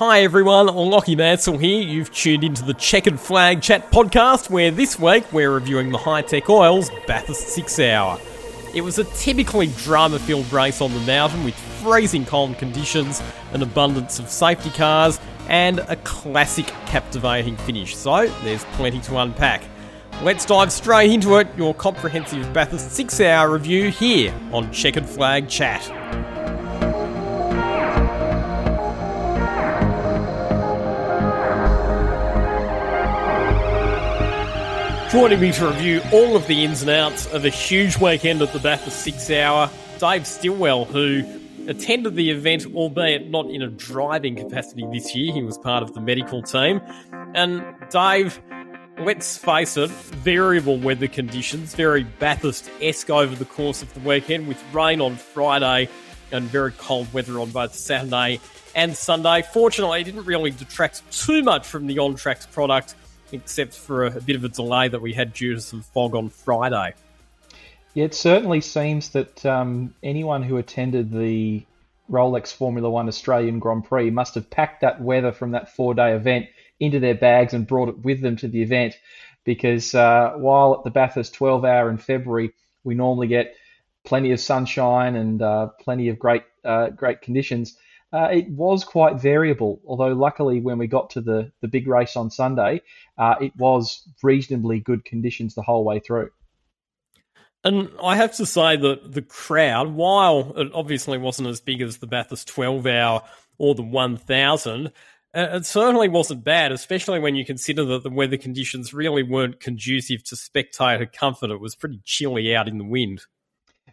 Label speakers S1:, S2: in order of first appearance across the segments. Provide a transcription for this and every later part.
S1: Hi everyone, Lachy Mansell here. You've tuned into the Chequered Flag Chat podcast, where this week we're reviewing the Hi-Tec Oils Bathurst 6 Hour. It was a typically drama filled race on the mountain with freezing cold conditions, an abundance of safety cars, and a classic captivating finish, so there's plenty to unpack. Let's dive straight into it, your comprehensive Bathurst 6 hour review here on Chequered Flag Chat. Joining me to review all of the ins and outs of a huge weekend at the Bathurst Six Hour, Dave Stillwell, who attended the event, albeit not in a driving capacity this year. He was part of the medical team. And Dave, let's face it, variable weather conditions, very Bathurst esque over the course of the weekend, with rain on Friday and very cold weather on both Saturday and Sunday. Fortunately, it didn't really detract too much from the on tracks product except for a, a bit of a delay that we had due to some fog on Friday.
S2: Yeah, it certainly seems that um, anyone who attended the Rolex Formula One Australian Grand Prix must have packed that weather from that four day event into their bags and brought it with them to the event. Because uh, while at the Bathurst 12 hour in February, we normally get plenty of sunshine and uh, plenty of great uh, great conditions, uh, it was quite variable, although luckily when we got to the, the big race on Sunday, uh, it was reasonably good conditions the whole way through.
S1: And I have to say that the crowd, while it obviously wasn't as big as the Bathurst 12 hour or the 1000, uh, it certainly wasn't bad, especially when you consider that the weather conditions really weren't conducive to spectator comfort. It was pretty chilly out in the wind.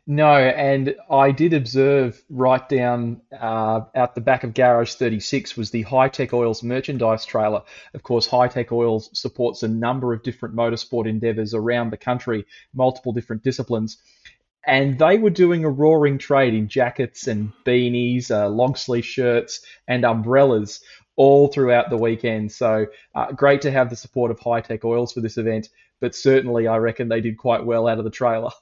S2: No, and I did observe right down uh, out the back of Garage 36 was the Hi-Tec Oils merchandise trailer. Of course, Hi-Tec Oils supports a number of different motorsport endeavors around the country, multiple different disciplines. And they were doing a roaring trade in jackets and beanies, uh, long sleeve shirts, and umbrellas all throughout the weekend. So uh, great to have the support of Hi-Tec Oils for this event, but certainly I reckon they did quite well out of the trailer.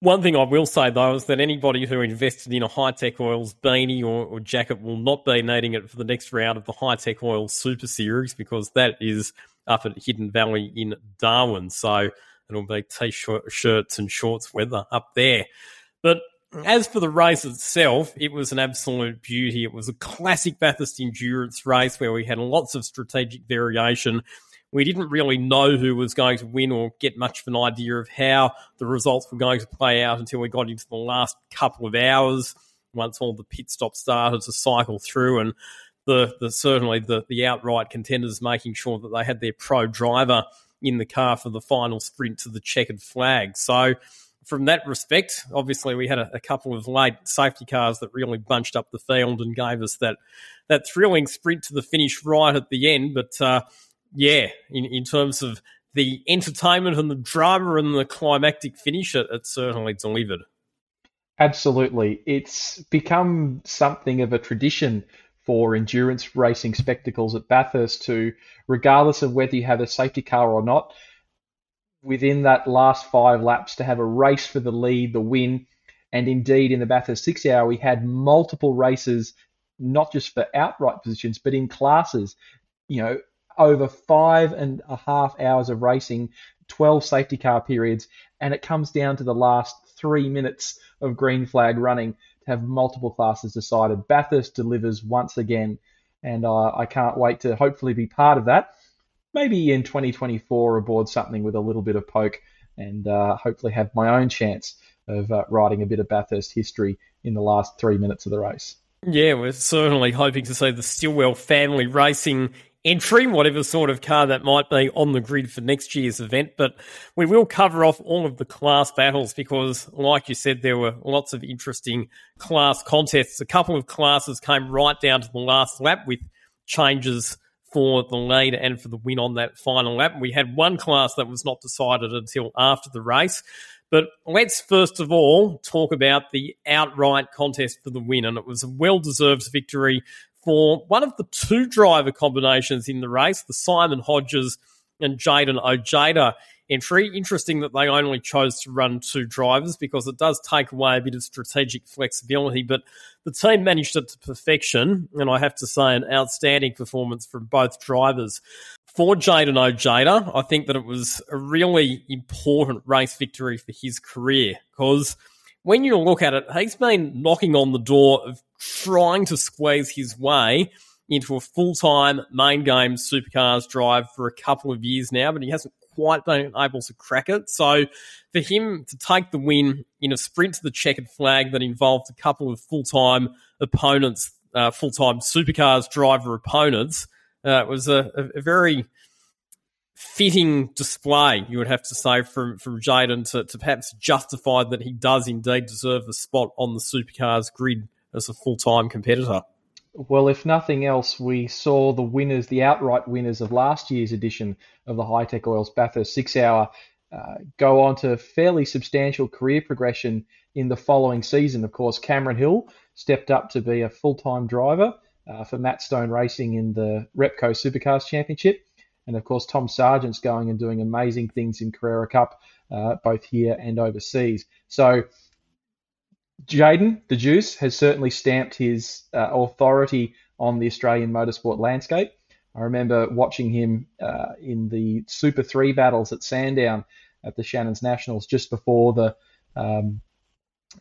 S1: One thing I will say though is that anybody who invested in a Hi-Tec Oils beanie or, or, jacket will not be needing it for the next round of the Hi-Tec Oils Super Series because that is up at Hidden Valley in Darwin. So it'll be t-shirts and shorts weather up there. But as for the race itself, it was an absolute beauty. It was a classic Bathurst endurance race where we had lots of strategic variation we didn't really know who was going to win or get much of an idea of how the results were going to play out until we got into the last couple of hours once all the pit stops started to cycle through and the, the certainly the, the outright contenders making sure that they had their pro driver in the car for the final sprint to the checkered flag. So from that respect, obviously we had a, a, couple of late safety cars that really bunched up the field and gave us that that thrilling sprint to the finish right at the end. But uh, yeah, in, in terms of the entertainment and the drama and the climactic finish, it, it certainly delivered.
S2: Absolutely. It's become something of a tradition for endurance racing spectacles at Bathurst to, regardless of whether you have a safety car or not, within that last five laps to have a race for the lead, the win. And indeed, in the Bathurst six hour, we had multiple races, not just for outright positions, but in classes. You know, over five and a half hours of racing, 12 safety car periods, and it comes down to the last three minutes of green flag running to have multiple classes decided. Bathurst delivers once again, and uh, I can't wait to hopefully be part of that. Maybe in 2024 aboard something with a little bit of poke and uh, hopefully have my own chance of uh, writing a bit of Bathurst history in the last three minutes of the race.
S1: Yeah, we're certainly hoping to see the Stillwell family racing entry, whatever sort of car that might be on the grid for next year's event. But we will cover off all of the class battles because, like you said, there were lots of interesting class contests. A couple of classes came right down to the last lap with changes for the lead and for the win on that final lap. We had one class that was not decided until after the race. But let's first of all talk about the outright contest for the win. And it was a well deserved victory for one of the two driver combinations in the race, the Simon Hodges and Jayden Ojeda entry. Interesting that they only chose to run two drivers because it does take away a bit of strategic flexibility, but the team managed it to perfection, and I have to say, an outstanding performance from both drivers. For Jayden Ojeda, I think that it was a really important race victory for his career because when you look at it, he's been knocking on the door of trying to squeeze his way into a full time main game supercars drive for a couple of years now, but he hasn't quite been able to crack it. So for him to take the win in a sprint to the checkered flag that involved a couple of full time opponents, uh, full time supercars driver opponents, uh, was a, a, a very fitting display, you would have to say, from, from Jayden to, to perhaps justify that he does indeed deserve a spot on the supercars grid as a full time competitor.
S2: Well, if nothing else, we saw the winners, the outright winners of last year's edition of the Hi-Tec Oils Bathurst Six Hour, uh, go on to fairly substantial career progression in the following season. Of course, Cameron Hill stepped up to be a full time driver uh, for Matt Stone Racing in the Repco Supercars Championship. And of course, Tom Sargent's going and doing amazing things in Carrera Cup, uh, both here and overseas. So, Jayden, the Juice, has certainly stamped his uh, authority on the Australian motorsport landscape. I remember watching him uh, in the Super 3 battles at Sandown at the Shannon's Nationals just before the um,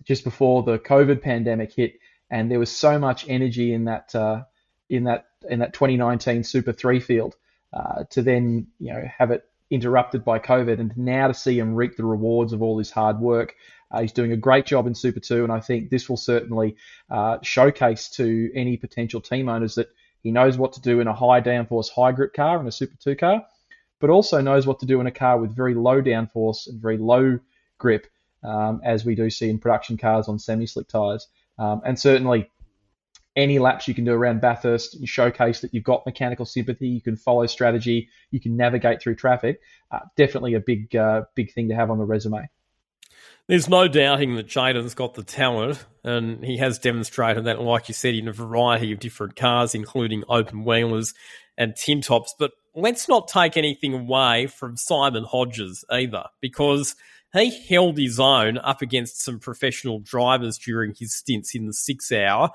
S2: just before the COVID pandemic hit, and there was so much energy in that uh, in that in that 2019 Super 3 field uh, to then you know have it interrupted by COVID, and now to see him reap the rewards of all his hard work. Uh, he's doing a great job in Super 2, and I think this will certainly uh, showcase to any potential team owners that he knows what to do in a high downforce, high grip car in a Super 2 car, but also knows what to do in a car with very low downforce and very low grip, um, as we do see in production cars on semi slick tyres. Um, and certainly any laps you can do around Bathurst, you showcase that you've got mechanical sympathy, you can follow strategy, you can navigate through traffic. Uh, definitely a big, uh, big thing to have on the resume.
S1: There's no doubting that Jayden's got the talent, and he has demonstrated that, like you said, in a variety of different cars, including open wheelers and tin tops. But let's not take anything away from Simon Hodges either, because he held his own up against some professional drivers during his stints in the six hour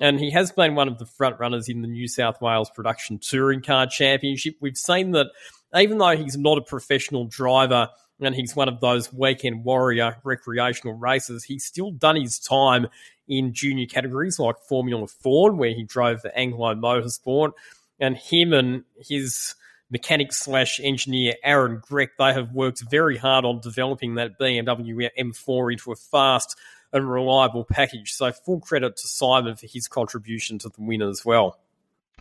S1: and he has been one of the front runners in the New South Wales Production Touring Car Championship. We've seen that even though he's not a professional driver and he's one of those weekend warrior recreational racers, he's still done his time in junior categories like Formula Ford, where he drove for Anglo Motorsport. And him and his mechanic slash engineer Aaron Grech, they have worked very hard on developing that BMW M4 into a fast and reliable package. So full credit to Simon for his contribution to the win as well.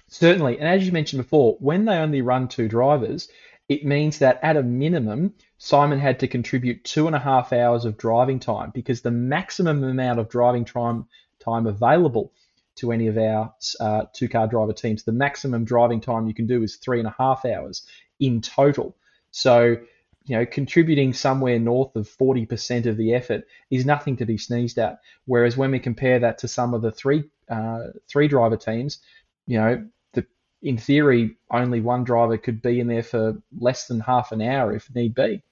S2: Certainly. And as you mentioned before, when they only run two drivers, it means that at a minimum, Simon had to contribute two and a half hours of driving time because the maximum amount of driving time, time available to any of our uh, two car driver teams, the maximum driving time you can do is three and a half hours in total. So you know, contributing somewhere north of 40% of the effort is nothing to be sneezed at. Whereas when we compare that to some of the three uh, three driver teams, you know, the, in theory, only one driver could be in there for less than half an hour if need be.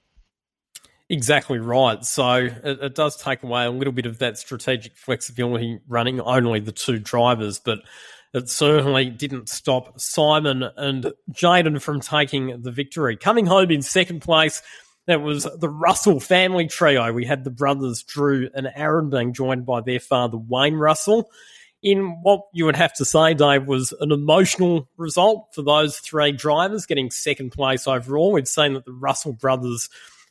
S1: Exactly right. So it, it, does take away a little bit of that strategic flexibility running only the two drivers, but it certainly didn't stop Simon and Jayden from taking the victory. Coming home in second place, that was the Russell family trio. We had the brothers Drew and Aaron being joined by their father Wayne Russell. In what you would have to say, Dave, was an emotional result for those three drivers getting second place overall. We've seen that the Russell brothers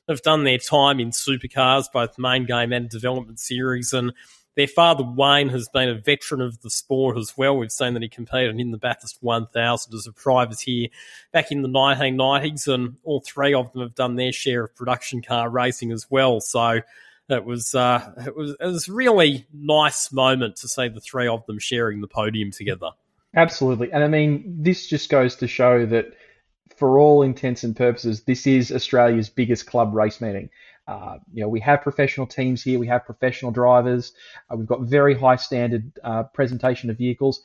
S1: have done their time in supercars, both main game and development series, and their father, Wayne, has been a veteran of the sport as well. We've seen that he competed in the Bathurst 1000 as a privateer back in the 1990s, and all three of them have done their share of production car racing as well. So it was, uh, it was, it was a really nice moment to see the three of them sharing the podium together.
S2: Absolutely. And I mean, this just goes to show that for all intents and purposes, this is Australia's biggest club race meeting. Uh, you know, we have professional teams here, we have professional drivers, uh, we've got very high standard uh, presentation of vehicles.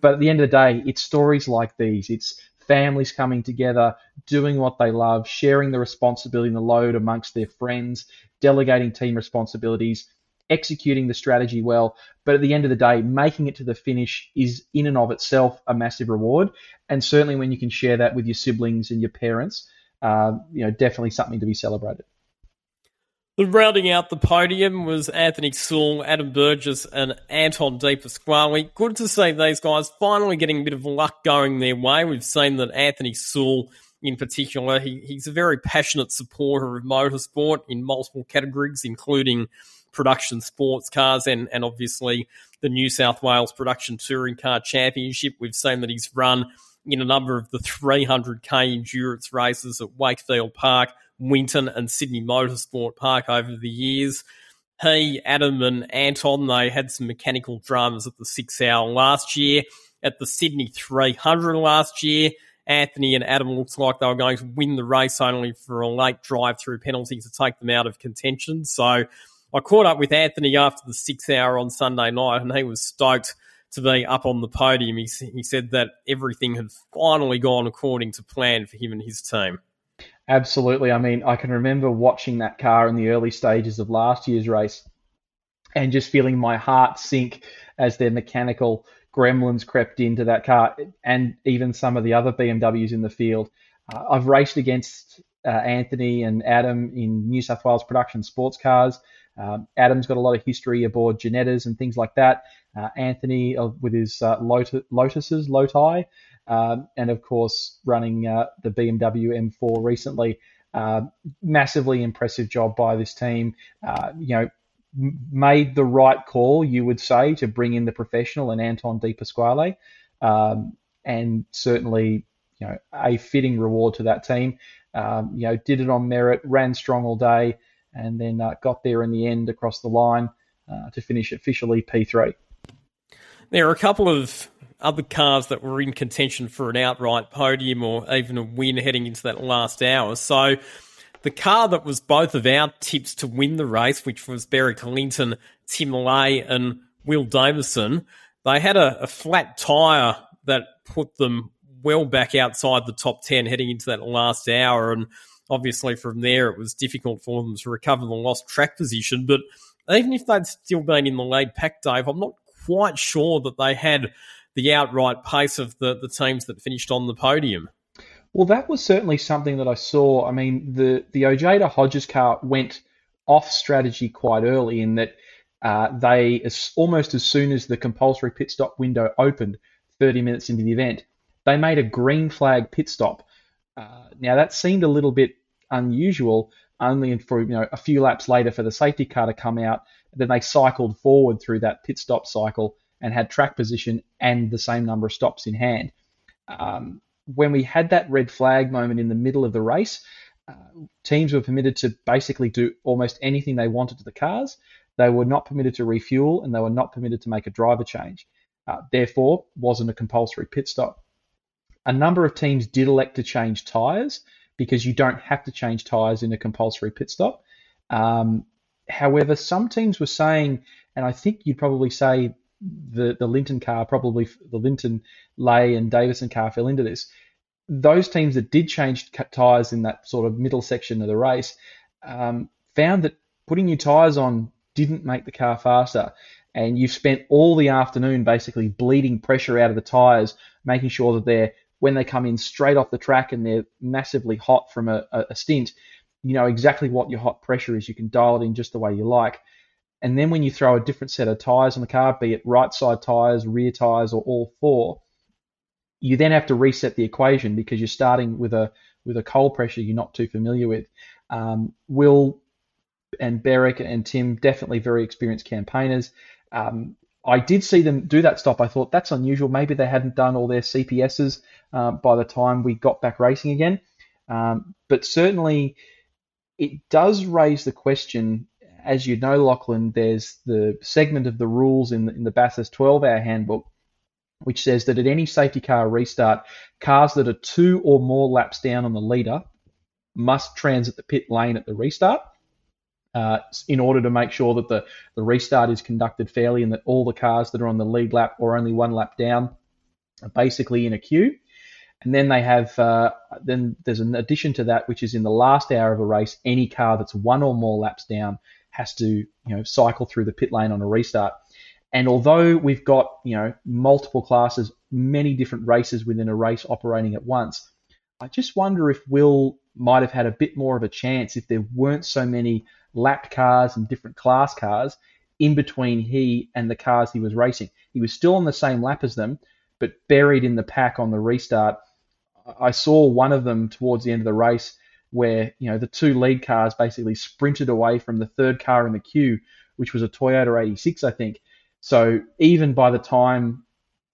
S2: But at the end of the day, it's stories like these. It's families coming together, doing what they love, sharing the responsibility and the load amongst their friends, delegating team responsibilities, executing the strategy well. But at the end of the day, making it to the finish is in and of itself a massive reward. And certainly when you can share that with your siblings and your parents, uh, you know, definitely something to be celebrated.
S1: The rounding out the podium was Anthony Soole, Adam Burgess, and Anton De Pasquale. Good to see these guys finally getting a bit of luck going their way. We've seen that Anthony Soole, in particular, he, he's a very passionate supporter of motorsport in multiple categories, including production sports cars and, and obviously the New South Wales Production Touring Car Championship. We've seen that he's run in a number of the 300k endurance races at Wakefield Park Winton and Sydney Motorsport Park over the years. He, Adam, and Anton, they had some mechanical dramas at the six hour last year. At the Sydney 300 last year, Anthony and Adam looks like they were going to win the race only for a late drive through penalty to take them out of contention. So I caught up with Anthony after the six hour on Sunday night, and he was stoked to be up on the podium. He, he said that everything had finally gone according to plan for him and his team.
S2: Absolutely. I mean, I can remember watching that car in the early stages of last year's race and just feeling my heart sink as their mechanical gremlins crept into that car and even some of the other BMWs in the field. Uh, I've raced against uh, Anthony and Adam in New South Wales production sports cars. Um, Adam's got a lot of history aboard Ginettas and things like that. Uh, Anthony with his uh, Lotus, Lotuses, Loti, um, and of course running uh, the BMW M4 recently. Uh, massively impressive job by this team. Uh, you know, made the right call, you would say, to bring in the professional and Anton De Pasquale, um, and certainly you know a fitting reward to that team. Um, you know, did it on merit, ran strong all day, and then uh, got there in the end across the line uh, to finish officially P3.
S1: There are a couple of other cars that were in contention for an outright podium or even a win heading into that last hour. So the car that was both of our tips to win the race, which was Beric Lynton, Tim Lay, and Will Davison, they had a, a flat tyre that put them well back outside the top 10 heading into that last hour. And obviously from there, it was difficult for them to recover the lost track position. But even if they'd still been in the lead pack, Dave, I'm not quite sure that they had the outright pace of the, the teams that finished on the podium.
S2: Well, that was certainly something that I saw. I mean, the, the Ojeda Hodges car went off strategy quite early in that uh, they, as, almost as soon as the compulsory pit stop window opened, 30 minutes into the event, they made a green flag pit stop. Uh, now, that seemed a little bit unusual, only for you know a few laps later for the safety car to come out. Then they cycled forward through that pit stop cycle and had track position and the same number of stops in hand. Um, when we had that red flag moment in the middle of the race, uh, teams were permitted to basically do almost anything they wanted to the cars. They were not permitted to refuel and they were not permitted to make a driver change. Uh, therefore, wasn't a compulsory pit stop. A number of teams did elect to change tyres because you don't have to change tyres in a compulsory pit stop. Um, however, some teams were saying, and I think you'd probably say the the Lynton car, probably the Lynton Lay, and Davison car fell into this. Those teams that did change tyres in that sort of middle section of the race um, found that putting new tyres on didn't make the car faster. And you've spent all the afternoon basically bleeding pressure out of the tyres, making sure that they're when they come in straight off the track and they're massively hot from a, a stint, you know exactly what your hot pressure is. You can dial it in just the way you like. And then when you throw a different set of tyres on the car, be it right side tyres, rear tyres, or all four, you then have to reset the equation because you're starting with a with a coal pressure you're not too familiar with. Um, Will and Beric and Tim definitely very experienced campaigners. Um, I did see them do that stop. I thought that's unusual. Maybe they hadn't done all their CPSs uh, by the time we got back racing again. Um, but certainly, it does raise the question as you know, Lachlan, there's the segment of the rules in the, in the Bathurst 12 hour handbook which says that at any safety car restart, cars that are two or more laps down on the leader must transit the pit lane at the restart. Uh, in order to make sure that the, the restart is conducted fairly and that all the cars that are on the lead lap or only one lap down are basically in a queue. And then they have, uh, then there's an addition to that, which is in the last hour of a race, any car that's one or more laps down has to, you know, cycle through the pit lane on a restart. And although we've got, you know, multiple classes, many different races within a race operating at once, I just wonder if Will might have had a bit more of a chance if there weren't so many lapped cars and different class cars in between he and the cars he was racing. He was still on the same lap as them, but buried in the pack on the restart. I saw one of them towards the end of the race where you know the two lead cars basically sprinted away from the third car in the queue, which was a Toyota 86, I think. So even by the time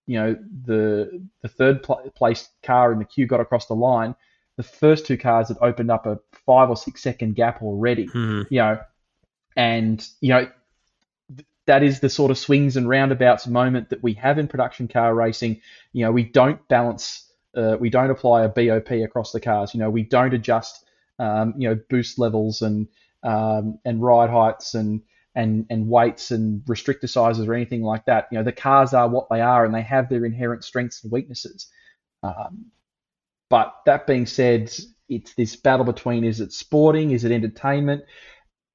S2: you know the the third pl- place car in the queue got across the line, the first two cars had opened up a five or six second gap already.
S1: Mm-hmm.
S2: You know, and you know that is the sort of swings and roundabouts moment that we have in production car racing. You know, we don't balance, uh, we don't apply a BOP across the cars. You know, we don't adjust, um, you know, boost levels and um, and ride heights and and and weights and restrictor sizes or anything like that. You know, the cars are what they are and they have their inherent strengths and weaknesses. Um, but that being said, it's this battle between is it sporting, is it entertainment?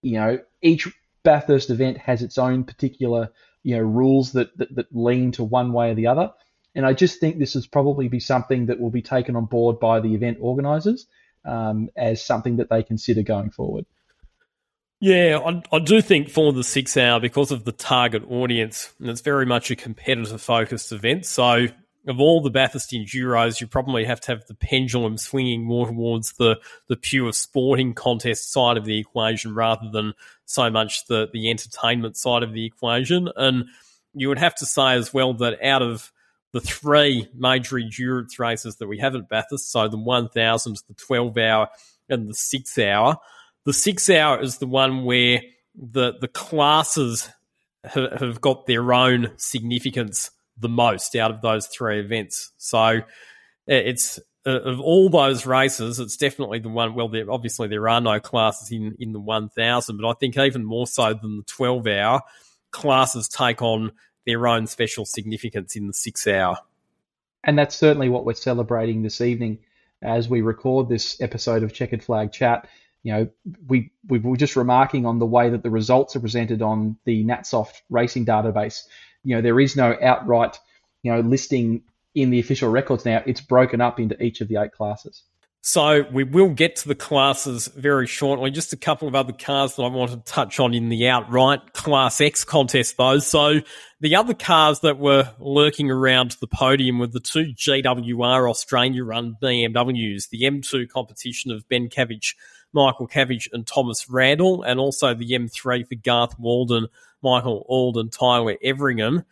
S2: You know, each Bathurst event has its own particular you know rules that, that, that lean to one way or the other. And I just think this is probably be something that will be taken on board by the event organisers um, as something that they consider going forward.
S1: Yeah, I, I, do think for the six hour, because of the target audience, and it's very much a competitor focused event. So of all the Bathurst Enduros, you probably have to have the pendulum swinging more towards the, the pure sporting contest side of the equation rather than so much the, the entertainment side of the equation. And you would have to say as well that out of the three major endurance races that we have at Bathurst, so the 1000, the 12 hour, and the six hour, the six hour is the one where the, the classes have, have got their own significance the most out of those three events. So it's of all those races, it's definitely the one. Well, there obviously there are no classes in in the one thousand, but I think even more so than the twelve hour classes take on their own special significance in the six hour.
S2: And that's certainly what we're celebrating this evening as we record this episode of Chequered Flag Chat. You know, we we were just remarking on the way that the results are presented on the NatSoft racing database you know, there is no outright, you know, listing in the official records now. It's broken up into each of the eight classes.
S1: So we will get to the classes very shortly. Just a couple of other cars that I want to touch on in the outright Class X contest, though. So the other cars that were lurking around the podium were the two GWR Australia run BMWs, the M2 competition of Ben Cavendish, Michael Cavendish, and Thomas Randall, and also the M3 for Garth Walden Michael Alden, Tyler Everingham.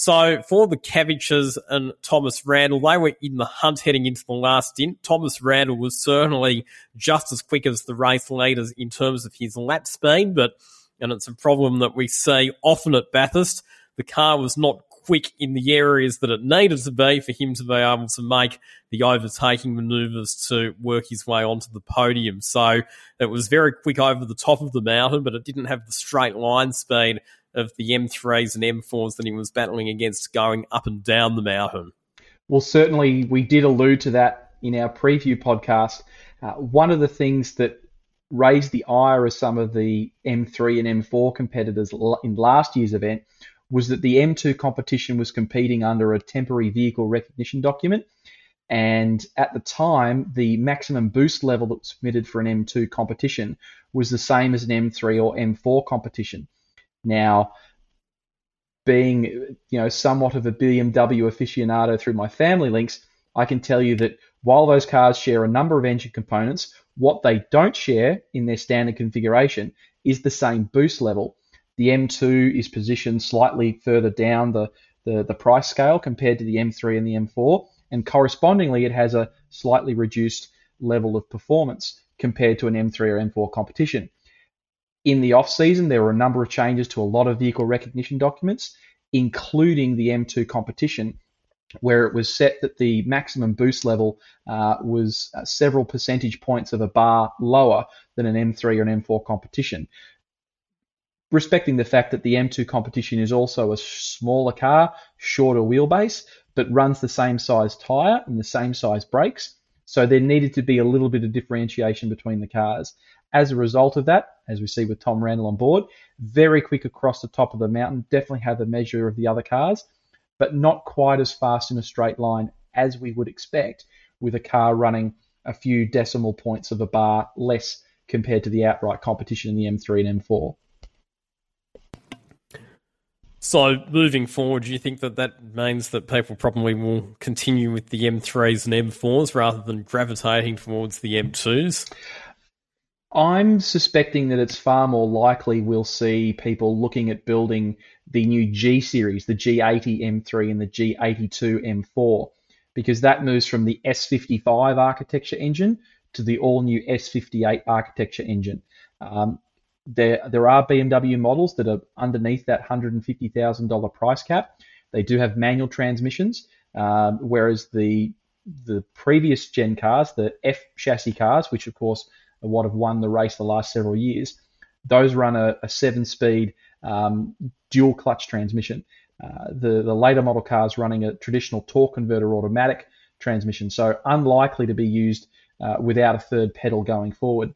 S1: So for the Cavendishes and Thomas Randall, they were in the hunt heading into the last stint. Thomas Randall was certainly just as quick as the race leaders in terms of his lap speed, but and it's a problem that we see often at Bathurst. The car was not quick in the areas that it needed to be for him to be able to make the overtaking maneuvers to work his way onto the podium. So it was very quick over the top of the mountain, but it didn't have the straight line speed of the M3s and M4s that he was battling against going up and down the mountain.
S2: Well, certainly we did allude to that in our preview podcast. Uh, one of the things that raised the ire of some of the M3 and M4 competitors in last year's event was that the M2 competition was competing under a temporary vehicle recognition document. And at the time, the maximum boost level that was permitted for an M2 competition was the same as an M3 or M4 competition. Now, being you know somewhat of a BMW aficionado through my family links, I can tell you that while those cars share a number of engine components, what they don't share in their standard configuration is the same boost level. The M2 is positioned slightly further down the, the, the price scale compared to the M3 and the M4, and correspondingly, it has a slightly reduced level of performance compared to an M3 or M4 competition. In the off season, there were a number of changes to a lot of vehicle recognition documents, including the M2 competition, where it was set that the maximum boost level uh, was uh, several percentage points of a bar lower than an M3 or an M4 competition. respecting the fact that the M2 competition is also a smaller car, shorter wheelbase, but runs the same size tyre and the same size brakes. So there needed to be a little bit of differentiation between the cars. As a result of that, as we see with Tom Randall on board, very quick across the top of the mountain, definitely had the measure of the other cars, but not quite as fast in a straight line as we would expect with a car running a few decimal points of a bar less compared to the outright competition in the M3 and M4.
S1: So, moving forward, do you think that that means that people probably will continue with the M3s and M4s rather than gravitating towards the M2s?
S2: I'm suspecting that it's far more likely we'll see people looking at building the new G series, the G80 M3 and the G82 M4, because that moves from the S55 architecture engine to the all new S58 architecture engine. Um, there, there are BMW models that are underneath that $150,000 price cap. They do have manual transmissions, um, whereas the the previous gen cars, the F chassis cars, which of course what have won the race the last several years. Those run a, a seven-speed um, dual clutch transmission. Uh, the the later model cars running a traditional torque converter automatic transmission, so unlikely to be used uh, without a third pedal going forward.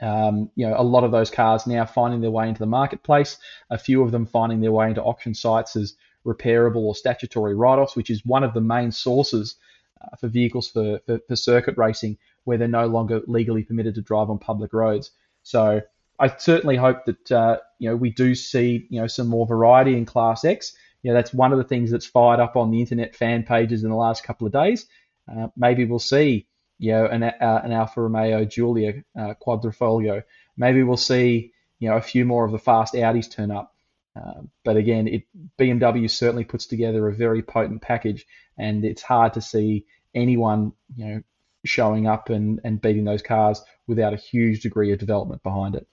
S2: Um, you know, a lot of those cars now finding their way into the marketplace. A few of them finding their way into auction sites as repairable or statutory write-offs, which is one of the main sources uh, for vehicles for, for, for circuit racing where they're no longer legally permitted to drive on public roads. So I certainly hope that uh, you know we do see you know some more variety in Class X. You know that's one of the things that's fired up on the internet fan pages in the last couple of days. Uh, maybe we'll see you know an, uh, an Alfa Romeo Giulia uh, Quadrifoglio. Maybe we'll see you know a few more of the fast Audis turn up. Uh, but again, it, BMW certainly puts together a very potent package, and it's hard to see anyone you know showing up and, and beating those cars without a huge degree of development behind it.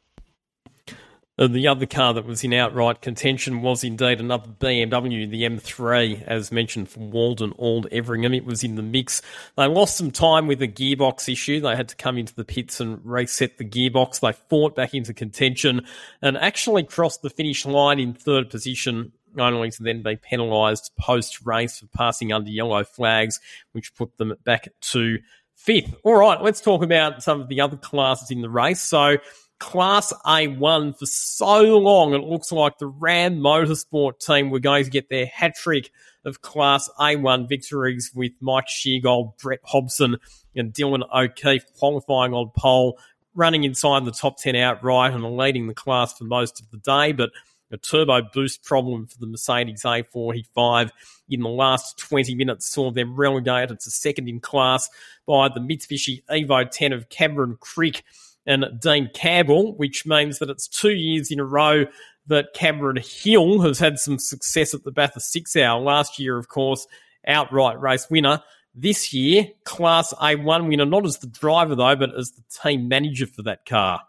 S1: And the other car that was in outright contention was indeed another BMW, the M3, as mentioned from Walden Auld Everingham. It was in the mix. They lost some time with the gearbox issue. They had to come into the pits and reset the gearbox. They fought back into contention and actually crossed the finish line in third position only to then be penalised post race for passing under yellow flags, which put them back to fifth. All right, let's talk about some of the other classes in the race. So, Class A1 for so long, it looks like the Ram Motorsport team were going to get their hat trick of Class A1 victories with Mike Sheargold, Brett Hobson, and Dylan O'Keefe qualifying on pole, running inside the top 10 outright and leading the class for most of the day. But a turbo boost problem for the Mercedes A45 in the last 20 minutes saw them relegated to second in class by the Mitsubishi Evo 10 of Cameron Crick and Dean Campbell, which means that it's two years in a row that Cameron Hill has had some success at the Bathurst Six Hour. Last year, of course, outright race winner. This year, Class A1 winner, not as the driver though, but as the team manager for that car.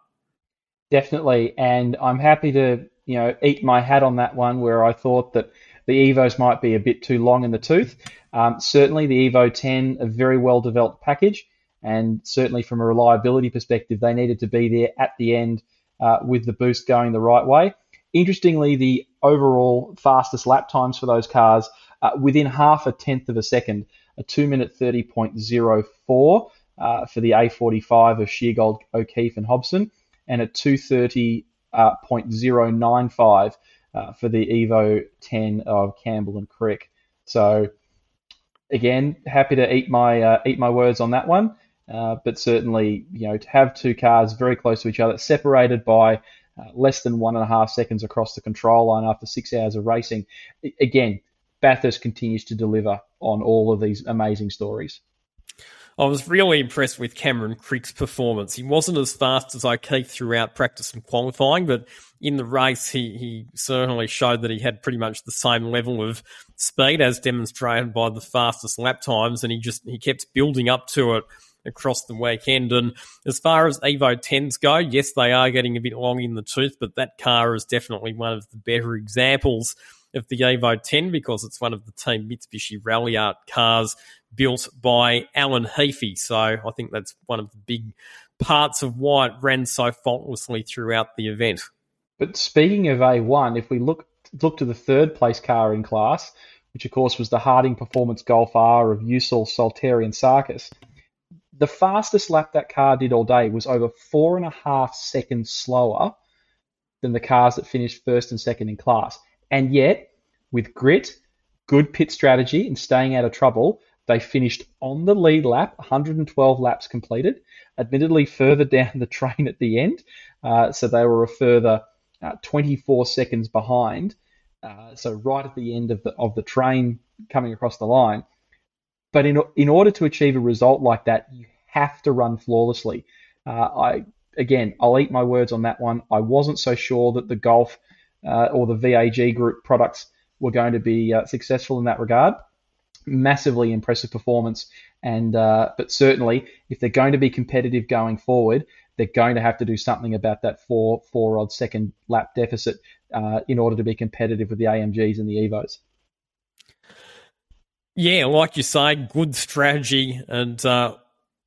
S2: Definitely, and I'm happy to you know, eat my hat on that one where I thought that the Evos might be a bit too long in the tooth. Um, certainly, the Evo 10, a very well developed package, and certainly from a reliability perspective, they needed to be there at the end uh, with the boost going the right way. Interestingly, the overall fastest lap times for those cars uh, within half a tenth of a second, a 2 minute 30.04 uh, for the A45 of Sheargold, O'Keefe, and Hobson, and a 230 uh, 0.095 uh, for the Evo 10 of Campbell and Crick. So again, happy to eat my uh, eat my words on that one. Uh, but certainly, you know, to have two cars very close to each other, separated by uh, less than one and a half seconds across the control line after six hours of racing, again, Bathurst continues to deliver on all of these amazing stories.
S1: I was really impressed with Cameron Crick's performance. He wasn't as fast as O'Keefe throughout practice and qualifying, but in the race, he, he certainly showed that he had pretty much the same level of speed as demonstrated by the fastest lap times, and he just he kept building up to it across the weekend. And as far as Evo 10s go, yes, they are getting a bit long in the tooth, but that car is definitely one of the better examples of the Evo 10 because it's one of the Team Mitsubishi Ralliart cars built by Alan Heafy. So I think that's one of the big parts of why it ran so faultlessly throughout the event.
S2: But speaking of A1, if we look look to the third place car in class, which of course was the Harding Performance Golf R of Usul, Salteri, and Sarkis, the fastest lap that car did all day was over four and a half seconds slower than the cars that finished first and second in class. And yet, with grit, good pit strategy, and staying out of trouble, they finished on the lead lap, 112 laps completed, admittedly further down the train at the end. Uh, so they were a further uh, 24 seconds behind. Uh, so right at the end of the of the train coming across the line. But in in order to achieve a result like that, you have to run flawlessly. Uh, I again, I'll eat my words on that one. I wasn't so sure that the Golf uh, or the VAG group products were going to be uh, successful in that regard. Massively impressive performance, and uh, but certainly if they're going to be competitive going forward, they're going to have to do something about that four four odd second lap deficit uh, in order to be competitive with the AMGs and the Evos.
S1: Yeah, like you say, good strategy and uh,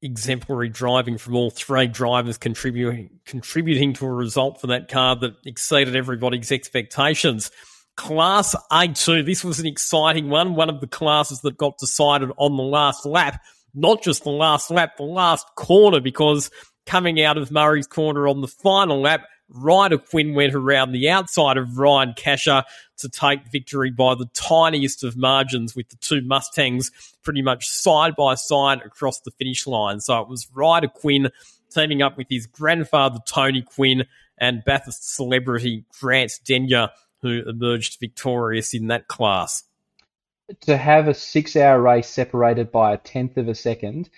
S1: exemplary driving from all three drivers contributing contributing to a result for that car that exceeded everybody's expectations. Class A2, this was an exciting one, one of the classes that got decided on the last lap. Not just the last lap, the last corner, because coming out of Murray's corner on the final lap, Ryder Quinn went around the outside of Ryan Casher to take victory by the tiniest of margins with the two Mustangs pretty much side by side across the finish line. So it was Ryder Quinn teaming up with his grandfather Tony Quinn and Bathurst celebrity Grant Denyer who emerged victorious in that class.
S2: To have a six hour race separated by a tenth of a second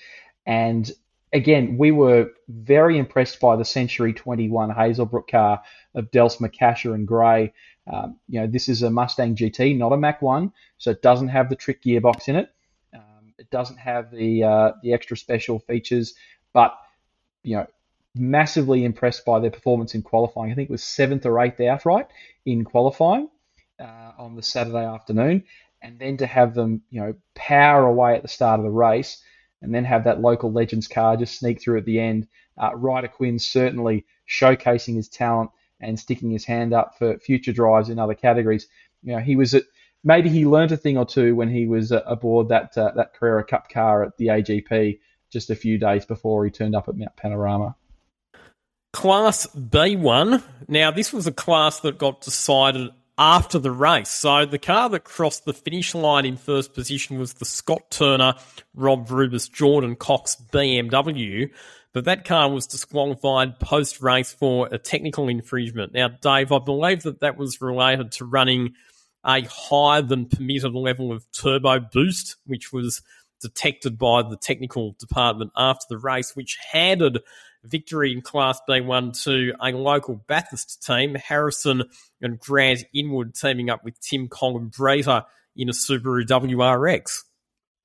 S2: and again, we were very impressed by the Century 21 Hazelbrook car of Dels McCasher and Gray. Um, you know, this is a Mustang GT, not a Mach 1, so it doesn't have the trick gearbox in it. Um, it doesn't have the uh, the extra special features, but you know, massively impressed by their performance in qualifying. I think it was seventh or eighth outright in qualifying uh, on the Saturday afternoon, and then to have them, you know, power away at the start of the race and then have that local legends car just sneak through at the end. Uh, Ryder Quinn certainly showcasing his talent and sticking his hand up for future drives in other categories. You know, he was at maybe he learned a thing or two when he was uh, aboard that uh, that Carrera Cup car at the AGP just a few days before he turned up at Mount Panorama.
S1: Class B1. Now, this was a class that got decided after the race. So the car that crossed the finish line in first position was the Scott Turner, Rob Rubus, Jordan Cox BMW. But that car was disqualified post race for a technical infringement. Now, Dave, I believe that that was related to running a higher than permitted level of turbo boost, which was detected by the technical department after the race, which handed victory in Class B1 to a local Bathurst team, Harrison and Grant Inwood teaming up with Tim Columbrita in a Subaru WRX.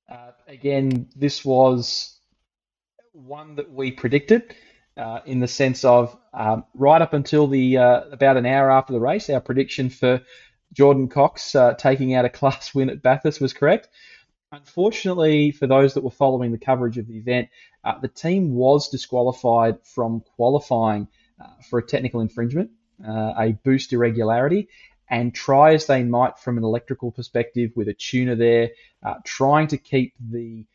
S2: Uh, again, this was one that we predicted. Uh, in the sense of um, right up until the uh, about an hour after the race, our prediction for Jordan Cox uh, taking out a class win at Bathurst was correct. Unfortunately, for those that were following the coverage of the event, uh, the team was disqualified from qualifying uh, for a technical infringement, uh, a boost irregularity, and try as they might from an electrical perspective with a tuner there, uh, trying to keep the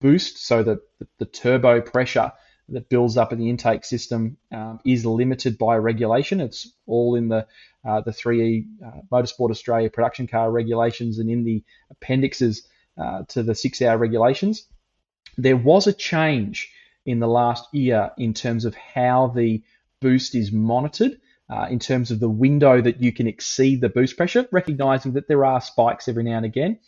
S2: boost, so the, the, turbo pressure that builds up in the intake system um, is limited by regulation. It's all in the uh, the 3E uh, Motorsport Australia production car regulations and in the appendixes uh, to the six hour regulations. There was a change in the last year in terms of how the boost is monitored. Uh, in terms of the window that you can exceed the boost pressure, recognizing that there are spikes every now and again.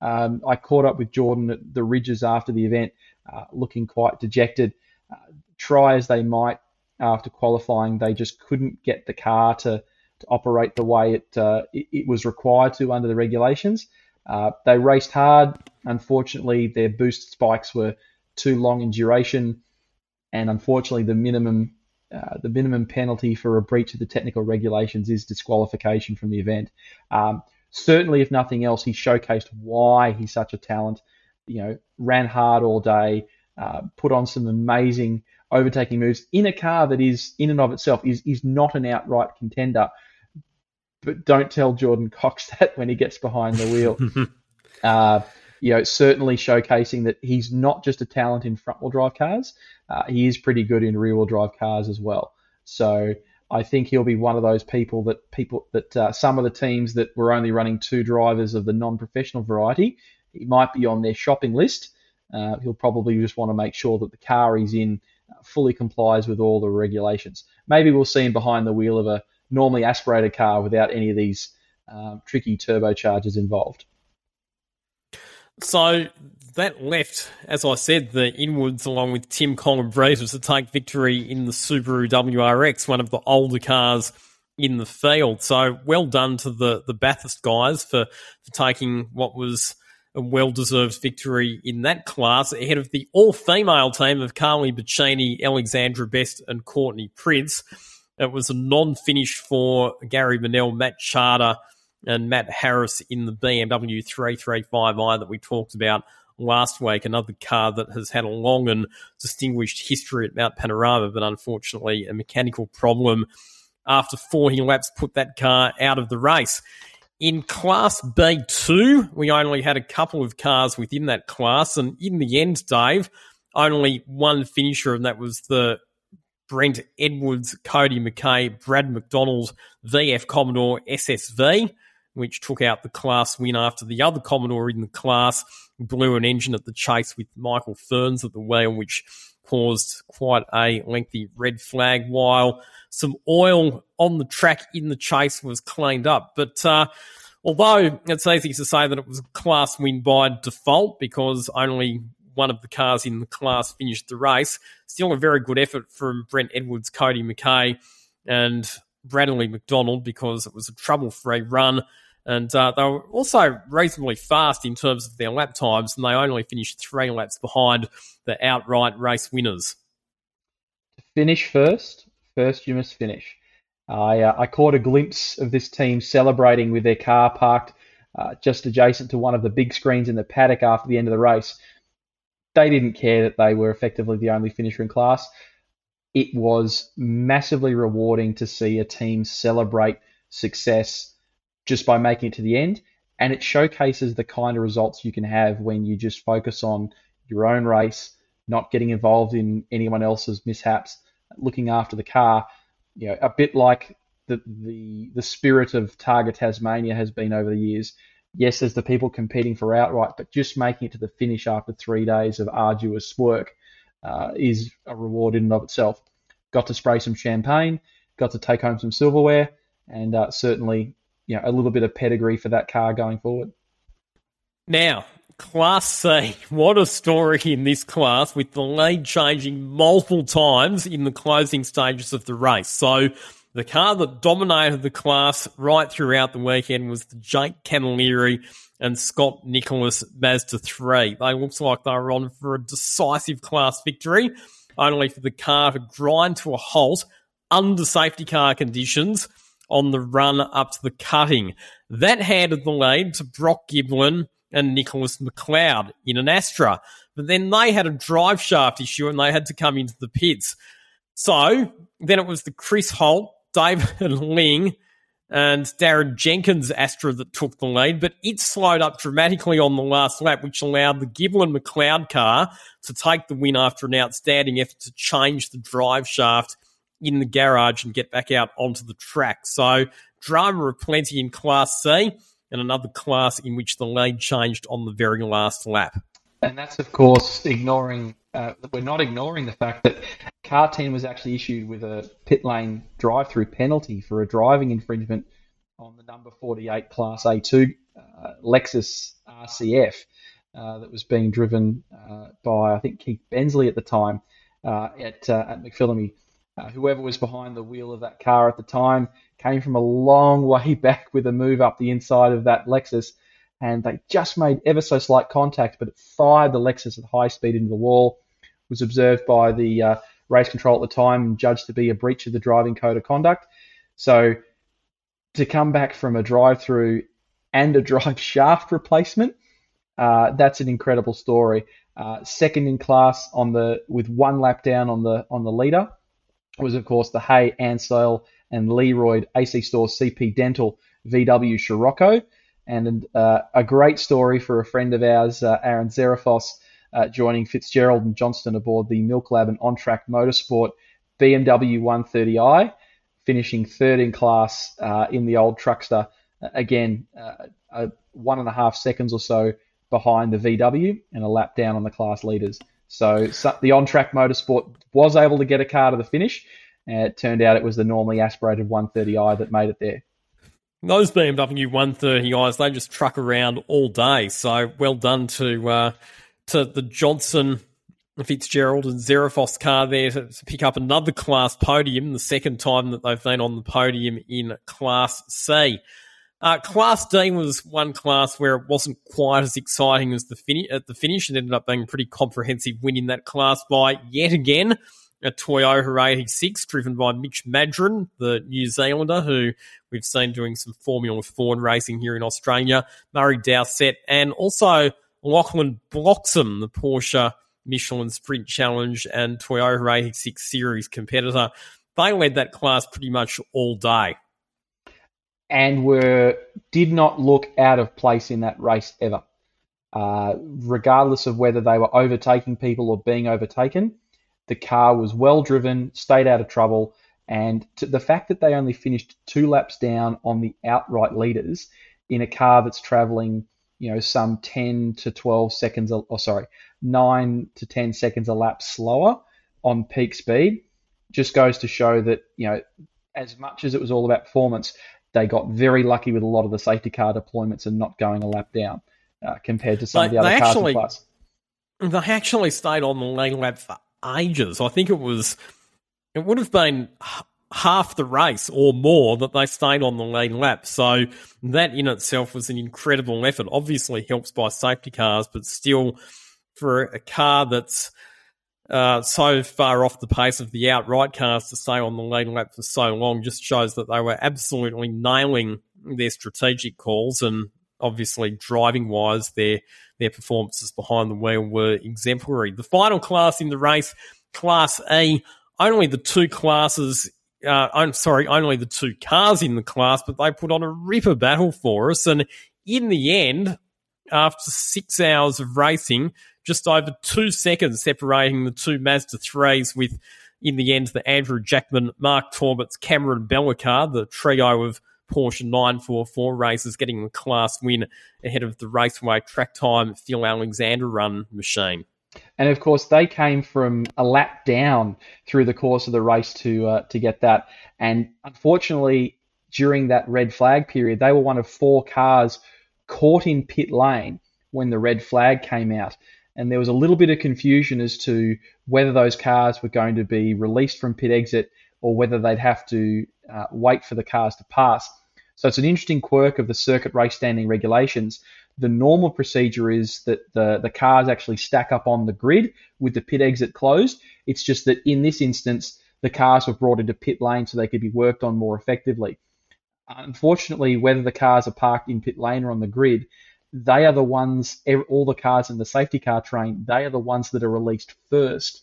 S2: Um, I caught up with Jordan at the Rydges after the event, uh, looking quite dejected. Uh, try as they might after qualifying, they just couldn't get the car to, to operate the way it, uh, it, it was required to under the regulations. Uh, they raced hard. Unfortunately, their boost spikes were too long in duration, and unfortunately, the minimum uh, the minimum penalty for a breach of the technical regulations is disqualification from the event. Um, certainly, if nothing else, he showcased why he's such a talent. You know, ran hard all day, uh, put on some amazing overtaking moves in a car that is in and of itself is is not an outright contender. But don't tell Jordan Cox that when he gets behind the wheel. uh, you know, certainly showcasing that he's not just a talent in front wheel drive cars. Uh, he is pretty good in rear wheel drive cars as well. So I think he'll be one of those people that people that uh, some of the teams that were only running two drivers of the non-professional variety, he might be on their shopping list. Uh, he'll probably just want to make sure that the car he's in fully complies with all the regulations. Maybe we'll see him behind the wheel of a normally aspirated car without any of these um, tricky turbochargers involved.
S1: So that left, as I said, the inwards along with Tim Colabrita to take victory in the Subaru WRX, one of the older cars in the field. So well done to the, the Bathurst guys for, for taking what was a well deserved victory in that class ahead of the all female team of Carly Bacchini, Alexandra Best, and Courtney Prince. It was a non finish for Gary Manel, Matt Charter, and Matt Harris in the BMW 335i that we talked about last week. Another car that has had a long and distinguished history at Mount Panorama, but unfortunately a mechanical problem after 40 laps put that car out of the race. In Class B2, we only had a couple of cars within that class, and in the end, Dave, only one finisher, and that was the Brent Edwards, Cody McKay, Brad McDonald, VF Commodore SSV which took out the class win after the other Commodore in the class blew an engine at the chase with Michael Ferns at the wheel, which caused quite a lengthy red flag while some oil on the track in the chase was cleaned up. But uh, although it's easy to say that it was a class win by default because only one of the cars in the class finished the race, still a very good effort from Brent Edwards, Cody McKay, and Bradley McDonald because it was a trouble free run and uh, they were also reasonably fast in terms of their lap times, and they only finished three laps behind the outright race winners.
S2: Finish first, first you must finish. I, uh, I caught a glimpse of this team celebrating with their car parked uh, just adjacent to one of the big screens in the paddock after the end of the race. They didn't care that they were effectively the only finisher in class. It was massively rewarding to see a team celebrate success just by making it to the end. And it showcases the kind of results you can have when you just focus on your own race, not getting involved in anyone else's mishaps, looking after the car. You know, a bit like the the the spirit of Targa Tasmania has been over the years. Yes, there's the people competing for outright, but just making it to the finish after three days of arduous work uh, is a reward in and of itself. Got to spray some champagne, got to take home some silverware, and uh, certainly you know, a little bit of pedigree for that car going forward.
S1: Now, Class C, what a story in this class with the lead changing multiple times in the closing stages of the race. So, the car that dominated the class right throughout the weekend was the Jake Camilleri and Scott Nicholas Mazda 3. They looked like they were on for a decisive class victory, only for the car to grind to a halt under safety car conditions on the run up to the cutting. That handed the lead to Brock Giblin and Nicholas McLeod in an Astra. But then they had a drive shaft issue and they had to come into the pits. So then it was the Chris Holt, David Ling, and Darren Jenkins Astra that took the lead, but it slowed up dramatically on the last lap, which allowed the Giblin McLeod car to take the win after an outstanding effort to change the drive shaft in the garage and get back out onto the track. So drama of plenty in Class C and another class in which the lead changed on the very last lap.
S2: And that's, of course, ignoring, uh, we're not ignoring the fact that Car 10 was actually issued with a pit lane drive through penalty for a driving infringement on the number 48 Class A2 uh, Lexus RCF uh, that was being driven uh, by, I think, Keith Bensley at the time uh, at, uh, at McPhillamy. Whoever was behind the wheel of that car at the time came from a long way back with a move up the inside of that Lexus, and they just made ever so slight contact, but it fired the Lexus at high speed into the wall. It Was observed by the uh, race control at the time and judged to be a breach of the driving code of conduct. So to come back from a drive-through and a drive shaft replacement, uh, that's an incredible story. Uh, second in class on the with one lap down on the on the leader was of course the Hay Ansell and Leroyd AC Store CP Dental VW Scirocco, and uh, a great story for a friend of ours, uh, Aaron Zerafos, uh, joining Fitzgerald and Johnston aboard the Milk Lab and On Track Motorsport BMW 130i, finishing third in class uh, in the old truckster. Again, uh, one and a half seconds or so behind the VW and a lap down on the class leaders. So, so the on track motorsport was able to get a car to the finish. And it turned out it was the normally aspirated 130i that made it there.
S1: Those BMW 130is, they just truck around all day. So well done to uh, to the Johnson, Fitzgerald, and Zerafos car there to, pick up another class podium, the second time that they've been on the podium in Class C. Uh, class D was one class where it wasn't quite as exciting as the fin- at the finish. It ended up being a pretty comprehensive win in that class by yet again a Toyota 86 driven by Mitch Madron, the New Zealander who we've seen doing some Formula Ford racing here in Australia, Murray Dowsett, and also Lachlan Bloxham, the Porsche Michelin Sprint Challenge and Toyota 86 Series competitor. They led that class pretty much all day
S2: and were did not look out of place in that race ever. Uh, regardless of whether they were overtaking people or being overtaken, the car was well driven, stayed out of trouble, and the fact that they only finished two laps down on the outright leaders in a car that's traveling, you know, some 10 to 12 seconds, or sorry, 9 to 10 seconds a lap slower on peak speed, just goes to show that, you know, as much as it was all about performance, they got very lucky with a lot of the safety car deployments and not going a lap down uh, compared to some they, of the other cars actually, in class.
S1: They actually stayed on the lane lap for ages. I think it was, it would have been half the race or more that they stayed on the lead lap. So that in itself was an incredible effort. Obviously helps by safety cars, but still for a car that's uh, so far off the pace of the outright cars to stay on the lead lap for so long just shows that they were absolutely nailing their strategic calls and obviously driving wise their their performances behind the wheel were exemplary. The final class in the race, Class A, only the two classes uh, I'm sorry, only the two cars in the class, but they put on a ripper battle for us. And in the end, after six hours of racing, just over two seconds separating the two Mazda 3s with, in the end, the Andrew Jackman, Mark Torbett's Cameron Bella car, the trio of Porsche 944 races getting the class win ahead of the Raceway track time Phil Alexander run machine.
S2: And of course, they came from a lap down through the course of the race to uh, to get that. And unfortunately, during that red flag period, they were one of four cars caught in pit lane when the red flag came out and there was a little bit of confusion as to whether those cars were going to be released from pit exit or whether they'd have to uh, wait for the cars to pass. So it's an interesting quirk of the circuit race standing regulations. The normal procedure is that the, the cars actually stack up on the grid with the pit exit closed. It's just that in this instance, the cars were brought into pit lane so they could be worked on more effectively. Unfortunately, whether the cars are parked in pit lane or on the grid, they are the ones, all the cars in the safety car train, they are the ones that are released first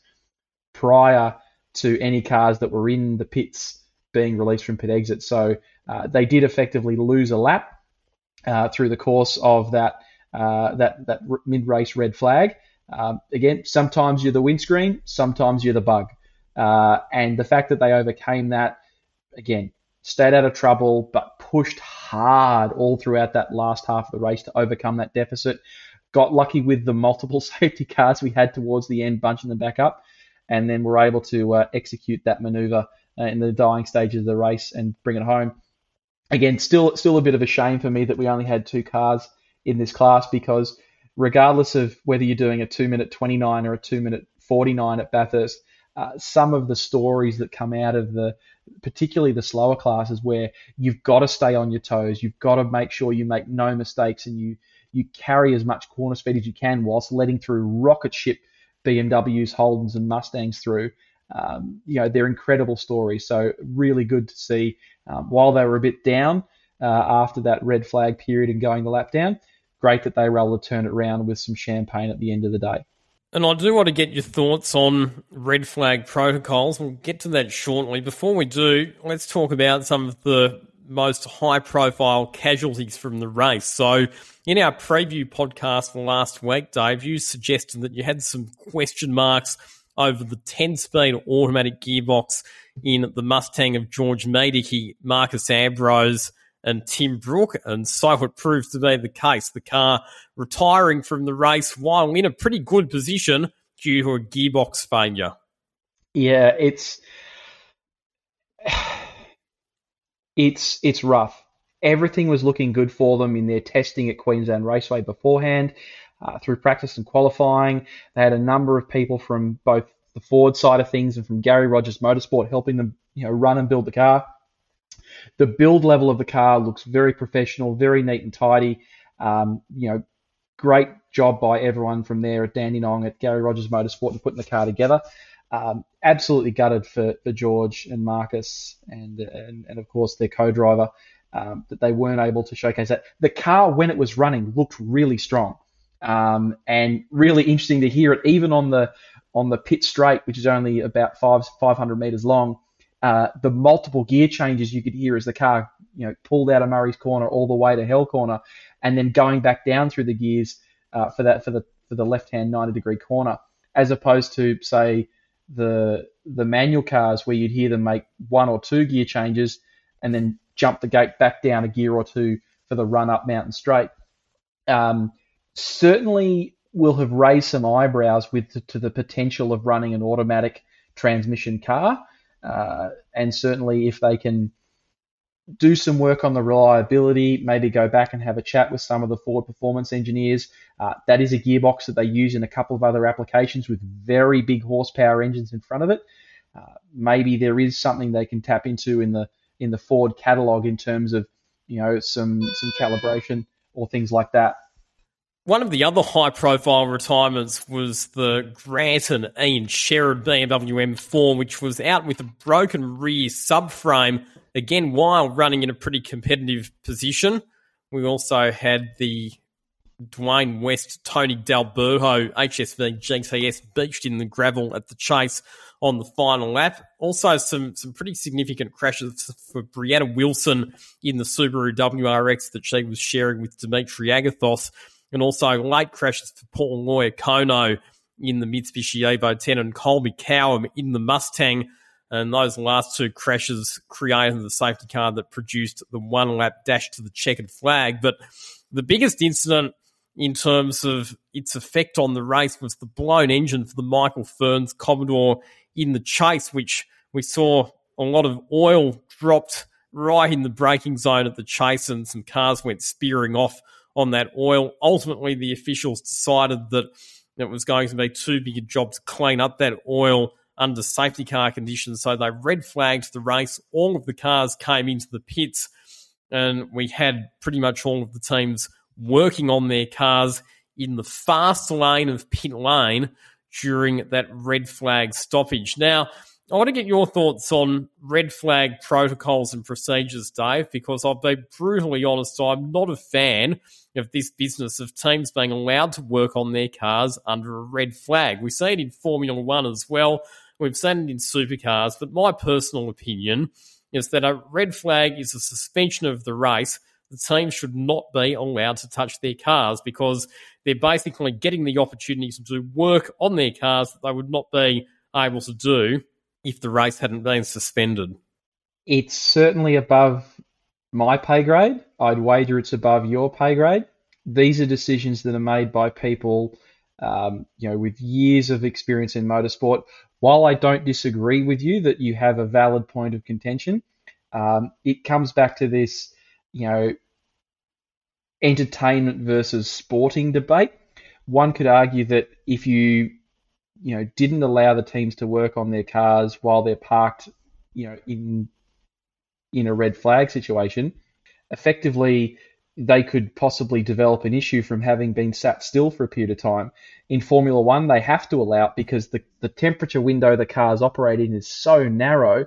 S2: prior to any cars that were in the pits being released from pit exit. So uh, they did effectively lose a lap uh, through the course of that uh, that that mid race red flag. Um, again, sometimes you're the windscreen, sometimes you're the bug, uh, and the fact that they overcame that, again, stayed out of trouble, but pushed hard all throughout that last half of the race to overcome that deficit. Got lucky with the multiple safety cars we had towards the end, bunching them back up, and then were able to uh, execute that maneuver uh, in the dying stages of the race and bring it home. Again, still, still a bit of a shame for me that we only had two cars in this class because regardless of whether you're doing a two minute 29 or a two minute 49 at Bathurst, uh, some of the stories that come out of the particularly the slower classes where you've got to stay on your toes you've got to make sure you make no mistakes and you you carry as much corner speed as you can whilst letting through rocket ship BMWs, Holdens, and Mustangs through. Um, you know, they're incredible stories. So really good to see. Um, while they were a bit down uh, after that red flag period and going the lap down, great that they were able to turn it around with some champagne at the end of the day.
S1: And I do want to get your thoughts on red flag protocols. We'll get to that shortly. Before we do, let's talk about some of the most high profile casualties from the race. So, in our preview podcast last week, Dave, you suggested that you had some question marks over the 10 speed automatic gearbox in the Mustang of George Miedecke, Marcos Ambrose, and Tim Brook. And so it proved to be the case. The car retiring from the race while in a pretty good position due to a gearbox failure.
S2: Yeah, it's it's it's rough. Everything was looking good for them in their testing at Queensland Raceway beforehand, uh, through practice and qualifying. They had a number of people from both the Ford side of things and from Garry Rogers Motorsport helping them, you know, run and build the car. The build level of the car looks very professional, very neat and tidy. Um, you know, great job by everyone from there at Dandenong at Garry Rogers Motorsport and putting the car together. Um, absolutely gutted for, for George and Marcos and, and, and of course their co-driver um, that they weren't able to showcase that. The car when it was running looked really strong um, and really interesting to hear it even on the on the pit straight, which is only about five 500 meters long. Uh, the multiple gear changes you could hear as the car you know pulled out of Murray's corner all the way to Hell corner, and then going back down through the gears uh, for that for the for the left hand 90 degree corner, as opposed to say the the manual cars where you'd hear them make one or two gear changes and then jump the gate back down a gear or two for the run up mountain straight. Um, certainly will have raised some eyebrows with to, to the potential of running an automatic transmission car, uh, and certainly if they can do some work on the reliability, maybe go back and have a chat with some of the Ford performance engineers. Uh, that is a gearbox that they use in a couple of other applications with very big horsepower engines in front of it. Uh, maybe there is something they can tap into in the in the Ford catalog in terms of you know some some calibration or things like that.
S1: One of the other high profile retirements was the Grant and Ian Sherrin BMW M4, which was out with a broken rear subframe again, while running in a pretty competitive position. We also had the Dwayne West, Tony D'Alberto, HSV GTS beached in the gravel at the chase on the final lap. Also, some some pretty significant crashes for Brianna Wilson in the Subaru WRX that she was sharing with Dimitri Agathos, and also late crashes for Paul Loiacono in the Mitsubishi Evo 10 and Colby Cowham in the Mustang. And those last two crashes created the safety car that produced the one lap dash to the checkered flag. But the biggest incident in terms of its effect on the race was the blown engine for the Michael Ferns Commodore in the chase, which we saw a lot of oil dropped right in the braking zone at the chase, and some cars went spearing off on that oil. Ultimately, the officials decided that it was going to be too big a job to clean up that oil under safety car conditions. So they red flagged the race. All of the cars came into the pits, and we had pretty much all of the teams working on their cars in the fast lane of pit lane during that red flag stoppage. Now, I want to get your thoughts on red flag protocols and procedures, Dave, because I'll be brutally honest, I'm not a fan of this business of teams being allowed to work on their cars under a red flag. We see it in Formula One as well. We've seen it in supercars, but my personal opinion is that a red flag is a suspension of the race. The team should not be allowed to touch their cars because they're basically getting the opportunity to do work on their cars that they would not be able to do if the race hadn't been suspended.
S2: It's certainly above my pay grade. I'd wager it's above your pay grade. These are decisions that are made by people, um, you know, with years of experience in motorsport while I don't disagree with you that you have a valid point of contention, um, it comes back to this, you know, entertainment versus sporting debate. One could argue that if you, you know, didn't allow the teams to work on their cars while they're parked, you know, in in a red flag situation, effectively they could possibly develop an issue from having been sat still for a period of time. In Formula One, they have to allow it because the, the temperature window the cars operate in is so narrow,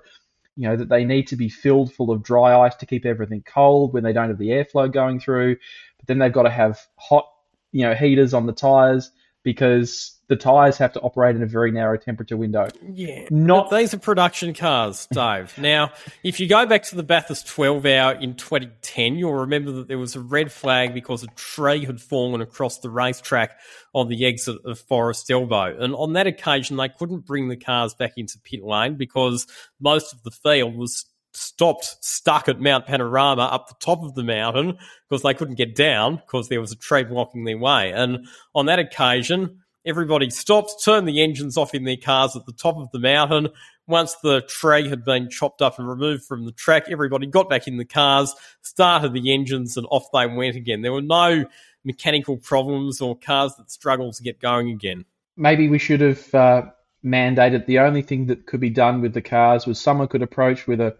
S2: you know, that they need to be filled full of dry ice to keep everything cold when they don't have the airflow going through. But then they've got to have hot, you know, heaters on the tires because the tyres have to operate in a very narrow temperature window.
S1: Yeah, not these are production cars, Dave. now, if you go back to the Bathurst 12 hour in 2010, you'll remember that there was a red flag because a tree had fallen across the racetrack on the exit of Forest Elbow, and on that occasion, they couldn't bring the cars back into pit lane because most of the field was stopped stuck at Mount Panorama up the top of the mountain because they couldn't get down because there was a tree blocking their way. And on that occasion, everybody stopped, turned the engines off in their cars at the top of the mountain. Once the tree had been chopped up and removed from the track, everybody got back in the cars, started the engines, and off they went again. There were no mechanical problems or cars that struggled to get going again.
S2: Maybe we should have uh, mandated the only thing that could be done with the cars was someone could approach with a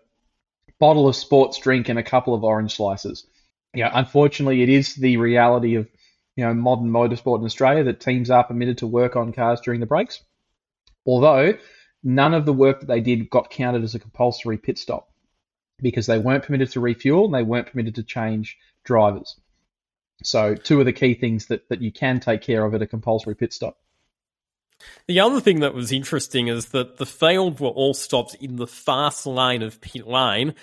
S2: bottle of sports drink and a couple of orange slices. Yeah, unfortunately, it is the reality of you know modern motorsport in Australia that teams are permitted to work on cars during the breaks. Although none of the work that they did got counted as a compulsory pit stop because they weren't permitted to refuel and they weren't permitted to change drivers. So two of the key things that, that you can take care of at a compulsory pit stop.
S1: The other thing that was interesting is that the failed were all stopped in the fast lane of pit lane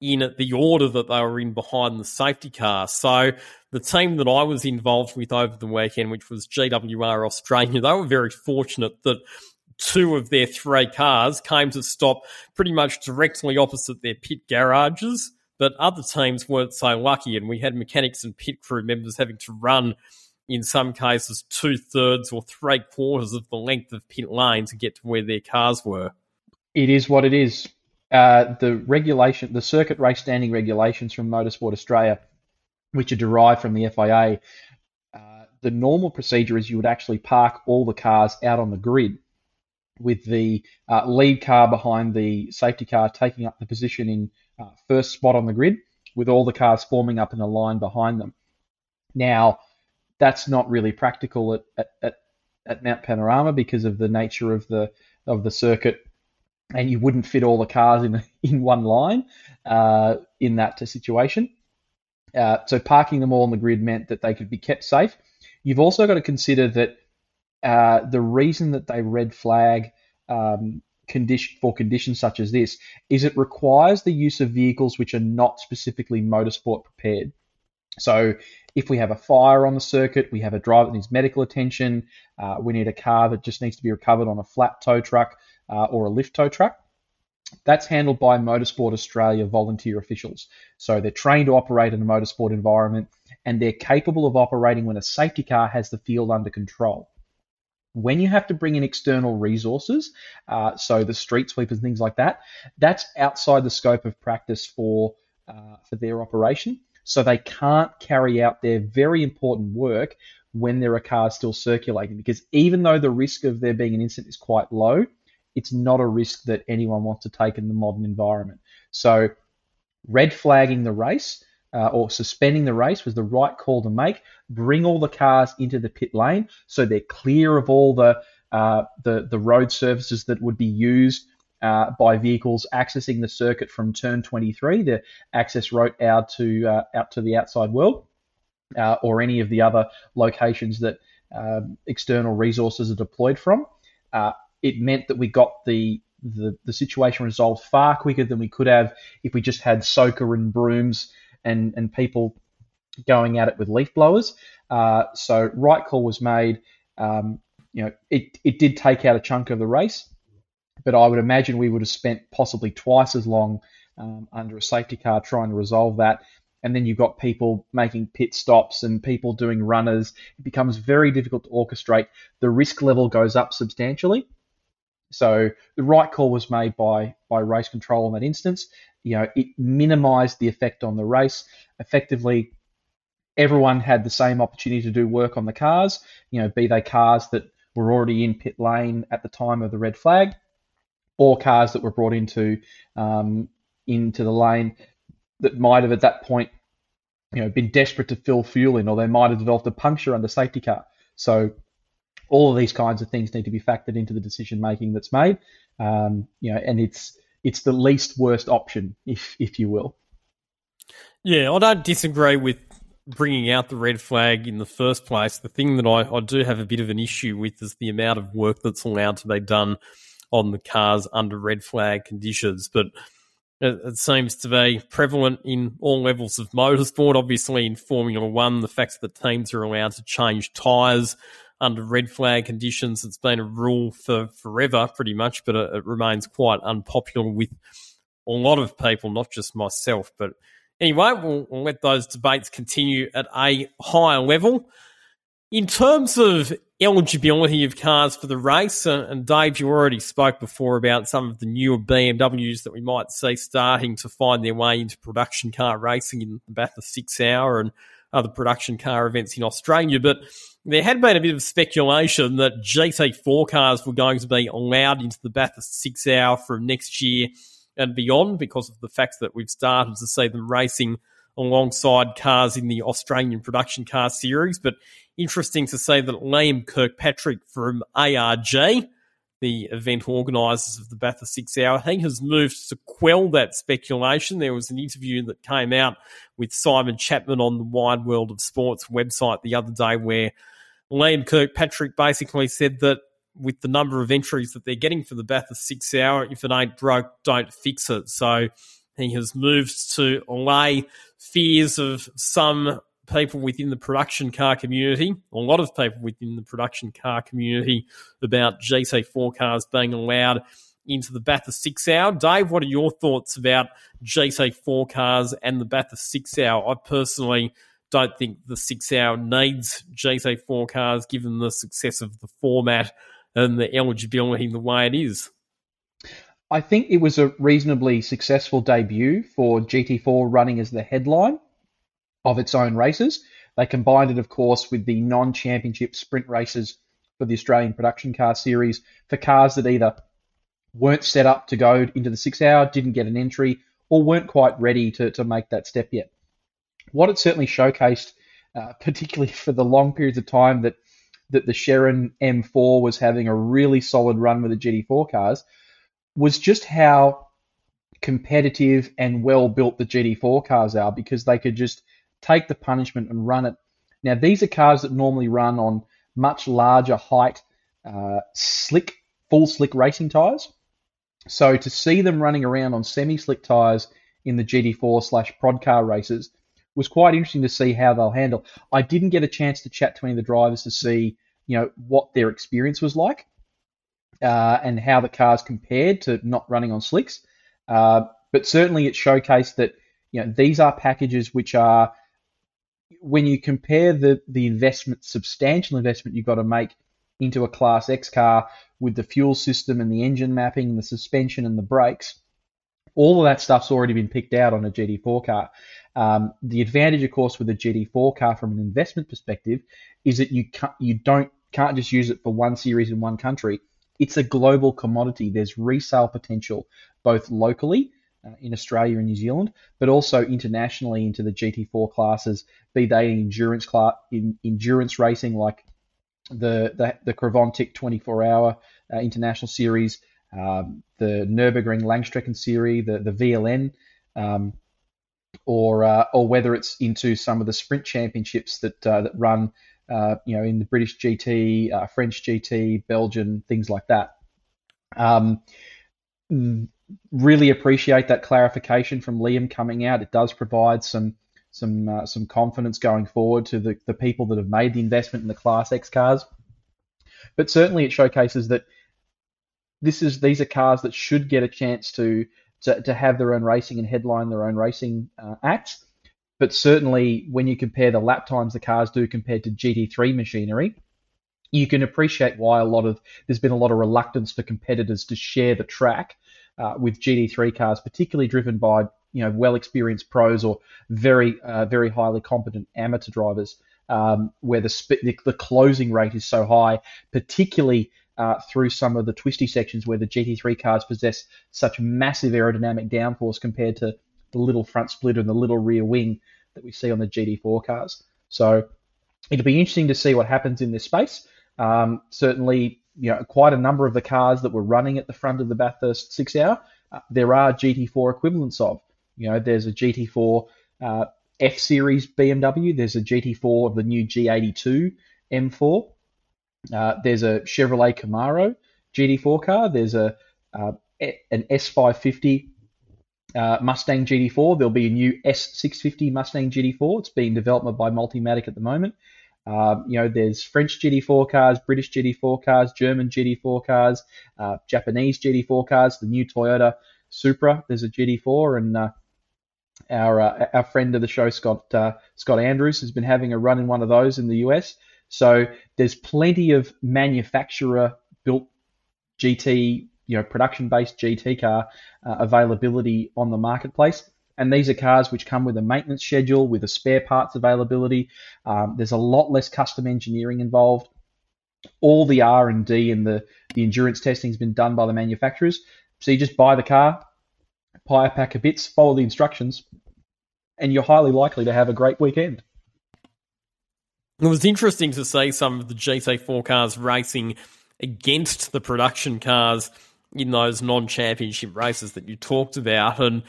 S1: in the order that they were in behind the safety car. So the team that I was involved with over the weekend, which was GWR Australia, they were very fortunate that two of their three cars came to stop pretty much directly opposite their pit garages. But other teams weren't so lucky, and we had mechanics and pit crew members having to run in some cases two thirds or three quarters of the length of pit lane to get to where their cars were.
S2: It is what it is. Uh, the regulation, the circuit race standing regulations from Motorsport Australia, which are derived from the FIA, uh, the normal procedure is you would actually park all the cars out on the grid, with the uh, lead car behind the safety car taking up the position in uh, first spot on the grid, with all the cars forming up in a line behind them. Now, that's not really practical at, at, at, at Mount Panorama because of the nature of the of the circuit, and you wouldn't fit all the cars in in one line uh, in that situation. Uh, so parking them all on the grid meant that they could be kept safe. You've also got to consider that uh, the reason that they red flag um, condition for conditions such as this is it requires the use of vehicles which are not specifically motorsport prepared. So if we have a fire on the circuit, we have a driver that needs medical attention, uh, we need a car that just needs to be recovered on a flat tow truck uh, or a lift tow truck. That's handled by Motorsport Australia volunteer officials. So they're trained to operate in a motorsport environment and they're capable of operating when a safety car has the field under control. When you have to bring in external resources, uh, so the street sweepers, and things like that, that's outside the scope of practice for uh, for their operation so they can't carry out their very important work when there are cars still circulating. Because even though the risk of there being an incident is quite low, it's not a risk that anyone wants to take in the modern environment. So, red flagging the race uh, or suspending the race was the right call to make. Bring all the cars into the pit lane so they're clear of all the uh, the the road surfaces that would be used uh, by vehicles accessing the circuit from turn 23, the access route out to uh, out to the outside world, uh, or any of the other locations that um, external resources are deployed from. Uh, it meant that we got the, the the situation resolved far quicker than we could have if we just had soaker and brooms and and people going at it with leaf blowers. Uh, so right call was made. Um, you know, it, it did take out a chunk of the race but I would imagine we would have spent possibly twice as long um, under a safety car trying to resolve that. And then you've got people making pit stops and people doing runners. It becomes very difficult to orchestrate. The risk level goes up substantially. So the right call was made by by race control in that instance. You know, it minimised the effect on the race. Effectively, everyone had the same opportunity to do work on the cars. You know, be they cars that were already in pit lane at the time of the red flag, or cars that were brought into um, into the lane that might have at that point you know been desperate to fill fuel in, or they might have developed a puncture under safety car. So all of these kinds of things need to be factored into the decision making that's made. Um, you know, and it's it's the least worst option, if if you will.
S1: Yeah, I don't disagree with bringing out the red flag in the first place, the thing that I, I do have a bit of an issue with is the amount of work that's allowed to be done on the cars under red flag conditions. But it, seems to be prevalent in all levels of motorsport. Obviously, in Formula One, the fact that teams are allowed to change tyres under red flag conditions, it's been a rule for forever, pretty much, but it, it remains quite unpopular with a lot of people, not just myself, but Anyway, we'll, we'll let those debates continue at a higher level. In terms of eligibility of cars for the race, uh, and Dave, you already spoke before about some of the newer BMWs that we might see starting to find their way into production car racing in the Bathurst Six Hour and other production car events in Australia. But there had been a bit of speculation that GT4 cars were going to be allowed into the Bathurst Six Hour from next year and beyond because of the fact that we've started to see them racing alongside cars in the Australian production car series. But interesting to say that Liam Kirkpatrick from ARG, the event organisers of the Bathurst Six Hour, he has moved to quell that speculation. There was an interview that came out with Simon Chapman on the Wide World of Sports website the other day where Liam Kirkpatrick basically said that with the number of entries that they're getting for the Bathurst six hour, if it ain't broke, don't fix it. So he has moved to allay fears of some people within the production car community, a lot of people within the production car community, about GT4 cars being allowed into the Bathurst six hour. Dave, what are your thoughts about GT4 cars and the Bathurst six hour? I personally don't think the six hour needs GT4 cars given the success of the format and the eligibility the way it is.
S2: I think it was a reasonably successful debut for GT4 running as the headline of its own races. They combined it, of course, with the non championship sprint races for the Australian production car series for cars that either weren't set up to go into the six hour, didn't get an entry, or weren't quite ready to, to make that step yet. What it certainly showcased, uh, particularly for the long periods of time that that the Sherrin M4 was having a really solid run with the GT4 cars was just how competitive and well built the GT4 cars are because they could just take the punishment and run it. Now, these are cars that normally run on much larger height, uh, slick, full slick racing tyres. So to see them running around on semi slick tyres in the GT4 slash prod car races was quite interesting to see how they'll handle. I didn't get a chance to chat to any of the drivers to see, you know, what their experience was like uh, and how the cars compared to not running on slicks. Uh, but certainly it showcased that, you know, these are packages which are, when you compare the, the investment, substantial investment you've got to make into a Class X car with the fuel system and the engine mapping and the suspension and the brakes, all of that stuff's already been picked out on a GT4 car. Um, the advantage, of course, with a GT4 car from an investment perspective is that you can't, you don't can't just use it for one series in one country. It's a global commodity. There's resale potential both locally in Australia and New Zealand, but also internationally into the GT4 classes, be they endurance class, in endurance racing like the the, the Creventic 24 hour uh, international series, um, the Nurburgring Langstrecken series, the the VLN. Um, or uh, or whether it's into some of the sprint championships that uh, that run, uh, you know, in the British GT, uh, French GT, Belgian, things like that. Um, really appreciate that clarification from Liam coming out. It does provide some some uh, some confidence going forward to the, the people that have made the investment in the Class X cars. But certainly, it showcases that this is these are cars that should get a chance to to, to have their own racing and headline their own racing uh, acts. But certainly, when you compare the lap times the cars do compared to GT3 machinery, you can appreciate why a lot of there's been a lot of reluctance for competitors to share the track uh, with GT3 cars, particularly driven by you know well experienced pros or very uh, very highly competent amateur drivers, um, where the, sp- the the closing rate is so high, particularly uh, through some of the twisty sections where the GT3 cars possess such massive aerodynamic downforce compared to the little front splitter and the little rear wing that we see on the GT4 cars. So it'll be interesting to see what happens in this space. Um, certainly, you know, quite a number of the cars that were running at the front of the Bathurst six hour, uh, there are GT4 equivalents of. You know, there's a GT4 uh, F Series BMW. There's a GT4 of the new G82 M4. Uh, there's a Chevrolet Camaro GT4 car. There's a uh, an S550 uh, Mustang GT4. There'll be a new S650 Mustang GT4. It's being developed by Multimatic at the moment. Uh, you know, there's French GT4 cars, British GT4 cars, German GT4 cars, uh, Japanese GT4 cars, the new Toyota Supra. There's a GT4, and uh, our uh, our friend of the show, Scott uh, Scott Andrews, has been having a run in one of those in the US. So there's plenty of manufacturer built GT, you know, production based GT car availability on the marketplace. And these are cars which come with a maintenance schedule, with a spare parts availability. Um, there's a lot less custom engineering involved. All the R and D and the the endurance testing has been done by the manufacturers. So you just buy the car, buy a pack of bits, follow the instructions, and you're highly likely to have a great weekend.
S1: It was interesting to see some of the GT4 cars racing against the production cars in those non-championship races that you talked about, and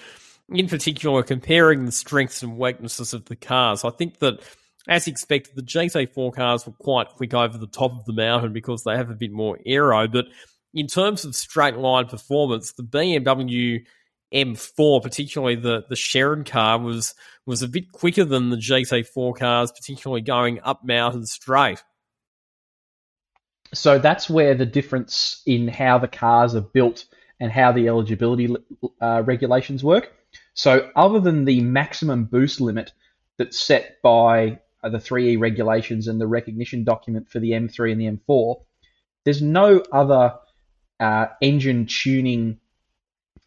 S1: in particular comparing the strengths and weaknesses of the cars. I think that, as expected, the GT4 cars were quite quick over the top of the mountain because they have a bit more aero, but in terms of straight line performance, the BMW M4, particularly the the Sherrin car, was was a bit quicker than the GT4 cars, particularly going up mountain straight.
S2: So that's where the difference in how the cars are built and how the eligibility uh, regulations work. So, other than the maximum boost limit that's set by the 3E regulations and the recognition document for the M3 and the M4, there's no other uh, engine tuning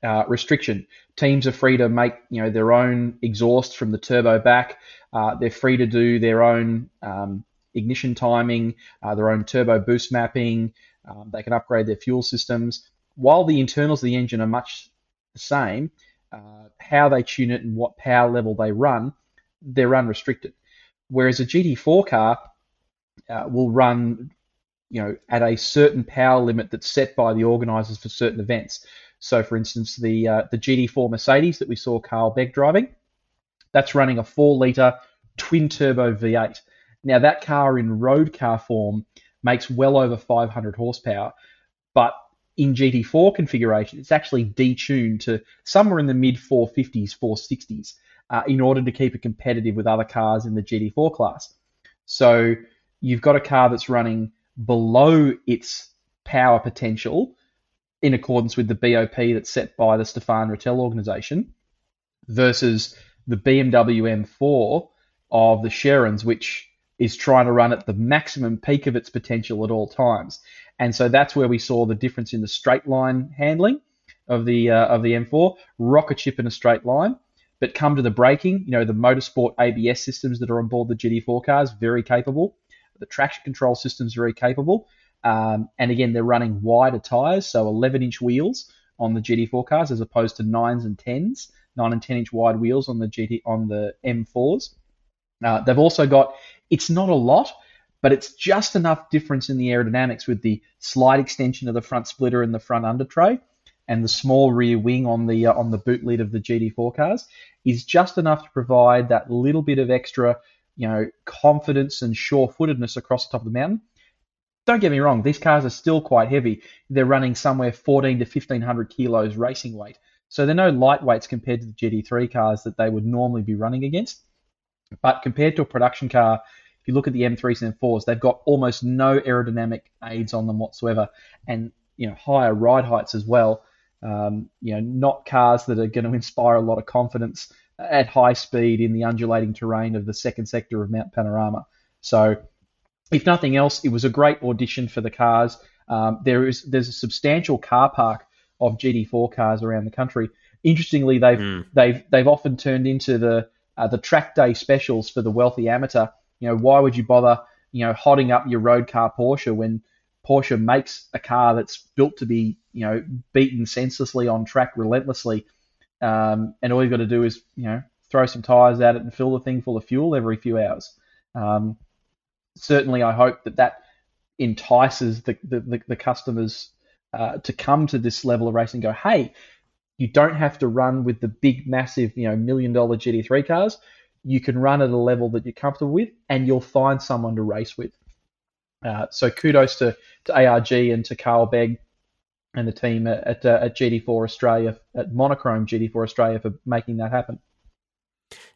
S2: uh, restriction. Teams are free to make you know their own exhaust from the turbo back. Uh, they're free to do their own um, ignition timing, uh, their own turbo boost mapping. Um, they can upgrade their fuel systems. While the internals of the engine are much the same, uh, how they tune it and what power level they run, they're unrestricted. Whereas a GT4 car uh, will run you know, at a certain power limit that's set by the organisers for certain events. So, for instance, the uh, the GT4 Mercedes that we saw Carl Beck driving, that's running a four litre twin turbo V8. Now, that car in road car form makes well over 500 horsepower, but in GT4 configuration, it's actually detuned to somewhere in the mid 450s, 460s, uh, in order to keep it competitive with other cars in the GT4 class. So you've got a car that's running below its power potential in accordance with the BOP that's set by the Stéphane Ratel organization versus the BMW M4 of the Sherrins, which is trying to run at the maximum peak of its potential at all times. And so that's where we saw the difference in the straight line handling of the uh, of the M4, rocket ship in a straight line. But come to the braking, you know, the motorsport ABS systems that are on board the GT4 cars, very capable. The traction control system is very capable. Um, and again, they're running wider tyres, so 11 inch wheels on the GT4 cars as opposed to 9s and 10s, 9 and 10 inch wide wheels on the GT on the M4s. Uh, they've also got, it's not a lot, but it's just enough difference in the aerodynamics with the slight extension of the front splitter and the front under tray and the small rear wing on the uh, on the boot lid of the GT4 cars is just enough to provide that little bit of extra you know, confidence and sure-footedness across the top of the mountain. Don't get me wrong; these cars are still quite heavy. They're running somewhere 14 to 1500 kilos racing weight, so they're no lightweights compared to the GT3 cars that they would normally be running against. But compared to a production car, if you look at the M3s and M4s, they've got almost no aerodynamic aids on them whatsoever, and you know higher ride heights as well. Um, you know, not cars that are going to inspire a lot of confidence at high speed in the undulating terrain of the second sector of Mount Panorama. So, if nothing else, it was a great audition for the cars. Um, there is there's a substantial car park of GT4 cars around the country. Interestingly, they've mm. they've they've often turned into the uh, the track day specials for the wealthy amateur. You know, why would you bother you know hotting up your road car Porsche when Porsche makes a car that's built to be you know beaten senselessly on track relentlessly um, and all you've got to do is, you know, throw some tyres at it and fill the thing full of fuel every few hours. Um, certainly, I hope that that entices the, the, the, the customers uh, to come to this level of racing and go, hey, you don't have to run with the big, massive, you know, million dollar GT3 cars. You can run at a level that you're comfortable with, and you'll find someone to race with. Uh, so kudos to, to ARG and to Carl Begg and the team at, at, uh, at GT4 Australia, at Monochrome GT4 Australia for making that happen.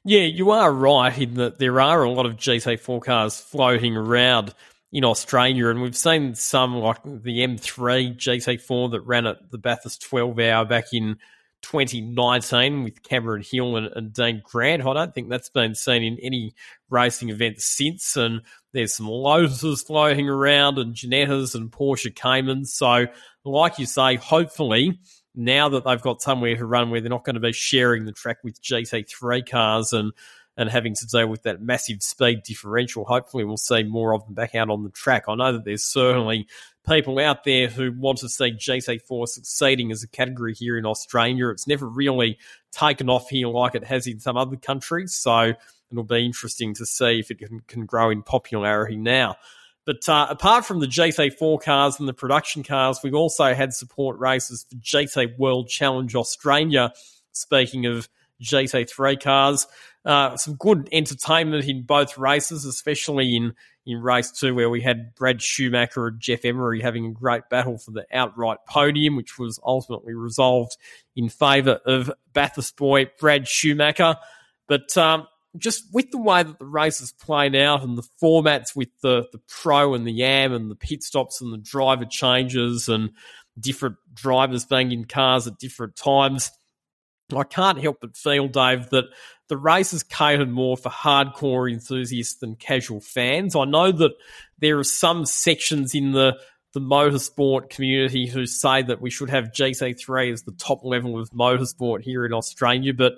S1: Yeah, you are right in that there are a lot of GT4 cars floating around in Australia, and we've seen some like the M3 GT4 that ran at the Bathurst 12 hour back in 2019 with Cameron Hill and, and Dean Grant. I don't think that's been seen in any racing event since, and there's some Lotuses floating around and Ginettas and Porsche Caymans. So, like you say, hopefully now that they've got somewhere to run where they're not going to be sharing the track with GT3 cars and and having to deal with that massive speed differential, hopefully we'll see more of them back out on the track. I know that there's certainly people out there who want to see GT4 succeeding as a category here in Australia. It's never really taken off here like it has in some other countries, so it'll be interesting to see if it can, can grow in popularity now. But uh, apart from the GT4 cars and the production cars, we've also had support races for GT World Challenge Australia. Speaking of GT3 cars, uh, some good entertainment in both races, especially in, in race two, where we had Brad Schumacher and Geoff Emery having a great battle for the outright podium, which was ultimately resolved in favour of Bathurst boy Brad Schumacher. But um, just with the way that the races played out and the formats with the, the pro and the am and the pit stops and the driver changes and different drivers being in cars at different times, I can't help but feel, Dave, that the race is catered more for hardcore enthusiasts than casual fans. I know that there are some sections in the the motorsport community who say that we should have GT3 as the top level of motorsport here in Australia, but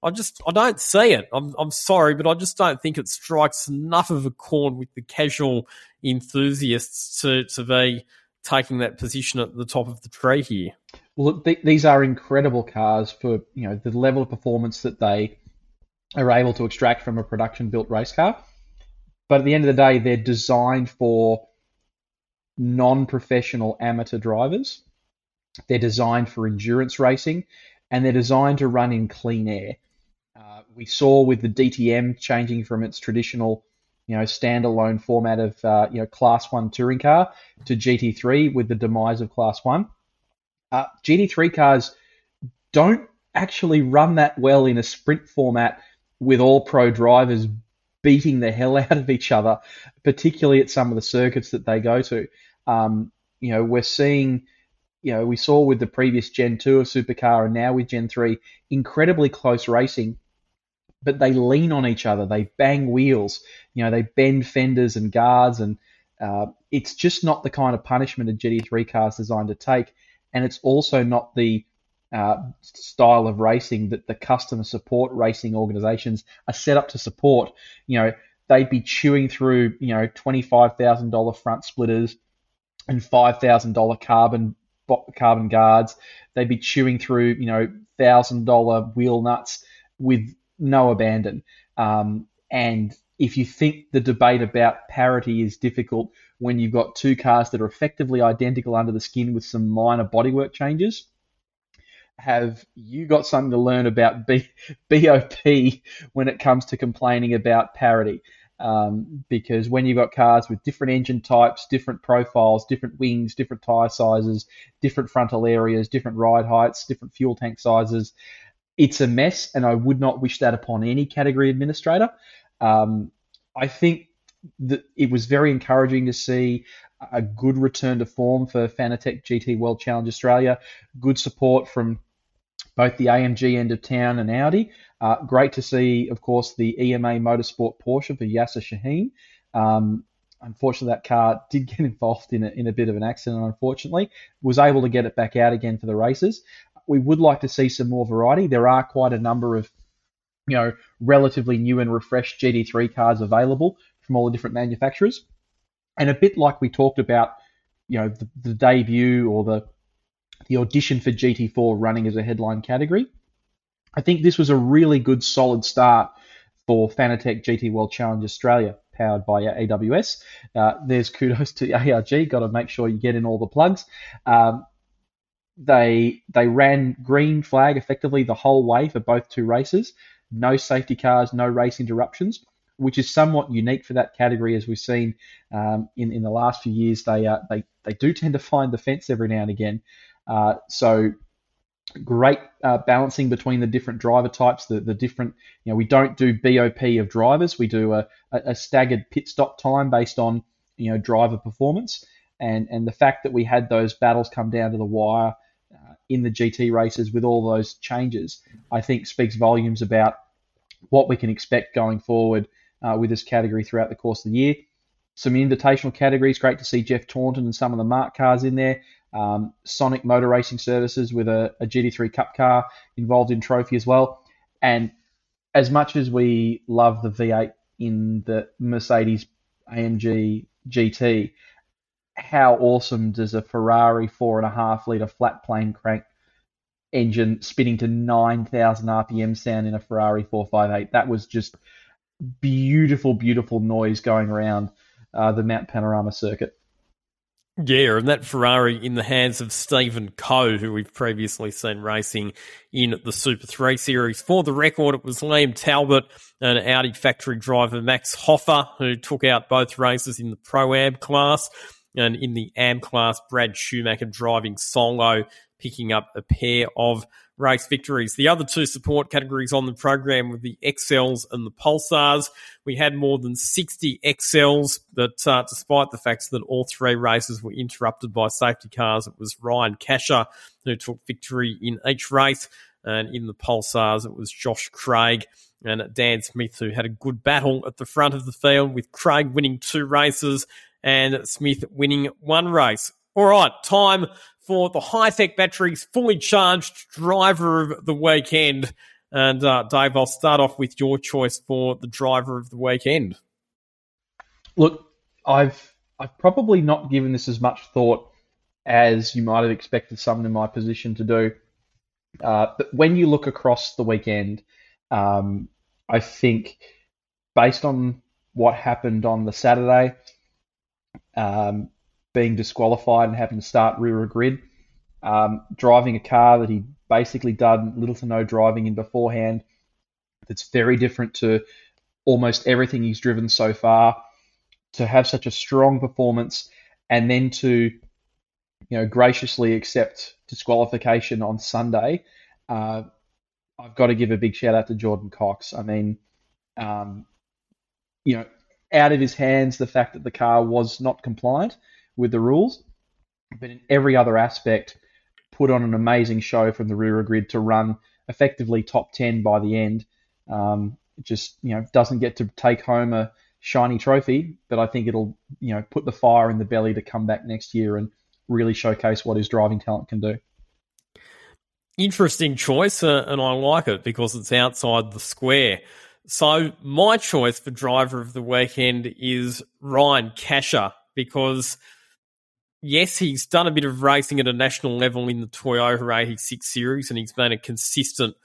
S1: I just I don't see it. I'm I'm sorry, but I just don't think it strikes enough of a chord with the casual enthusiasts to to be taking that position at the top of the tree here.
S2: Well, th- these are incredible cars for you know the level of performance that they are able to extract from a production built race car. But at the end of the day, they're designed for non professional amateur drivers. They're designed for endurance racing and they're designed to run in clean air we saw with the DTM changing from its traditional, you know, standalone format of uh, you know Class One touring car to GT3 with the demise of Class One. Uh, GT3 cars don't actually run that well in a sprint format with all pro drivers beating the hell out of each other, particularly at some of the circuits that they go to. Um, you know, we're seeing, you know, we saw with the previous Gen 2 of Supercar and now with Gen 3, incredibly close racing but they lean on each other. They bang wheels. You know, they bend fenders and guards, and uh, it's just not the kind of punishment a GT3 car is designed to take. And it's also not the uh, style of racing that the customer support racing organizations are set up to support. You know, they'd be chewing through, you know, $25,000 front splitters and $5,000 carbon carbon guards. They'd be chewing through, you know, $1,000 wheel nuts with no abandon. Um, and if you think the debate about parity is difficult when you've got two cars that are effectively identical under the skin with some minor bodywork changes, have you got something to learn about B- BOP when it comes to complaining about parity? Um, because when you've got cars with different engine types, different profiles, different wings, different tyre sizes, different frontal areas, different ride heights, different fuel tank sizes, it's a mess, and I would not wish that upon any category administrator. Um, I think that it was very encouraging to see a good return to form for Fanatec GT World Challenge Australia. Good support from both the AMG end of town and Audi. Uh, great to see, of course, the EMA Motorsport Porsche for Yasser Shahin. Um, unfortunately, that car did get involved in a, in a bit of an accident, unfortunately. Was able to get it back out again for the races we would like to see some more variety. There are quite a number of, you know, relatively new and refreshed GT3 cars available from all the different manufacturers. And a bit like we talked about, you know, the, the debut or the the audition for GT4 running as a headline category. I think this was a really good, solid start for Fanatec GT World Challenge Australia, powered by AWS. Uh, there's kudos to ARG. Got to make sure you get in all the plugs. Um, they they ran green flag effectively the whole way for both two races. no safety cars, no race interruptions, which is somewhat unique for that category, as we've seen um, in in the last few years. They uh, they they do tend to find the fence every now and again. Uh, so great uh, balancing between the different driver types, the, the different, you know, we don't do BOP of drivers. We do a, a staggered pit stop time based on, you know, driver performance. And, and the fact that we had those battles come down to the wire uh, in the GT races with all those changes, I think speaks volumes about what we can expect going forward uh, with this category throughout the course of the year. Some invitational categories, great to see Geoff Taunton and some of the MARC cars in there um, Sonic Motor Racing Services with a, a GT3 Cup car involved in trophy as well. And as much as we love the V8 in the Mercedes AMG GT, how awesome does a Ferrari four and a half liter flat plane crank engine spinning to 9,000 RPM sound in a Ferrari 458? That was just beautiful, beautiful noise going around uh, the Mount Panorama circuit.
S1: Yeah, and that Ferrari in the hands of Stephen Coe, who we've previously seen racing in the Super 3 Series. For the record, it was Liam Talbot and Audi factory driver Max Hofer who took out both races in the Pro Am class. And in the Am class, Brad Schumacher driving solo, picking up a pair of race victories. The other two support categories on the program were the Excels and the Pulsars. We had more than 60 Excels, but uh, despite the fact that all three races were interrupted by safety cars, it was Ryan Casha who took victory in each race. And in the Pulsars, it was Josh Craig and Dan Smith who had a good battle at the front of the field, with Craig winning two races and Smith winning one race. All right, time for the Hi-Tec batteries fully charged driver of the weekend. And uh, Dave, I'll start off with your choice for the driver of the weekend.
S2: Look, I've I've probably not given this as much thought as you might have expected someone in my position to do. Uh, but when you look across the weekend, um, I think based on what happened on the Saturday, um, being disqualified and having to start rear of grid, um, driving a car that he basically done little to no driving in beforehand. That's very different to almost everything he's driven so far. To have such a strong performance and then to, you know, graciously accept disqualification on Sunday, uh, I've got to give a big shout out to Jordan Cox. I mean, um, you know, out of his hands the fact that the car was not compliant with the rules, but in every other aspect, put on an amazing show from the rear grid to run effectively top 10 by the end. Um, just, you know, doesn't get to take home a shiny trophy, but I think it'll, you know, put the fire in the belly to come back next year and really showcase what his driving talent can do.
S1: Interesting choice, uh, and I like it because it's outside the square. So, my choice for driver of the weekend is Ryan Casha because yes, he's done a bit of racing at a national level in the Toyota 86 series, and he's been a consistent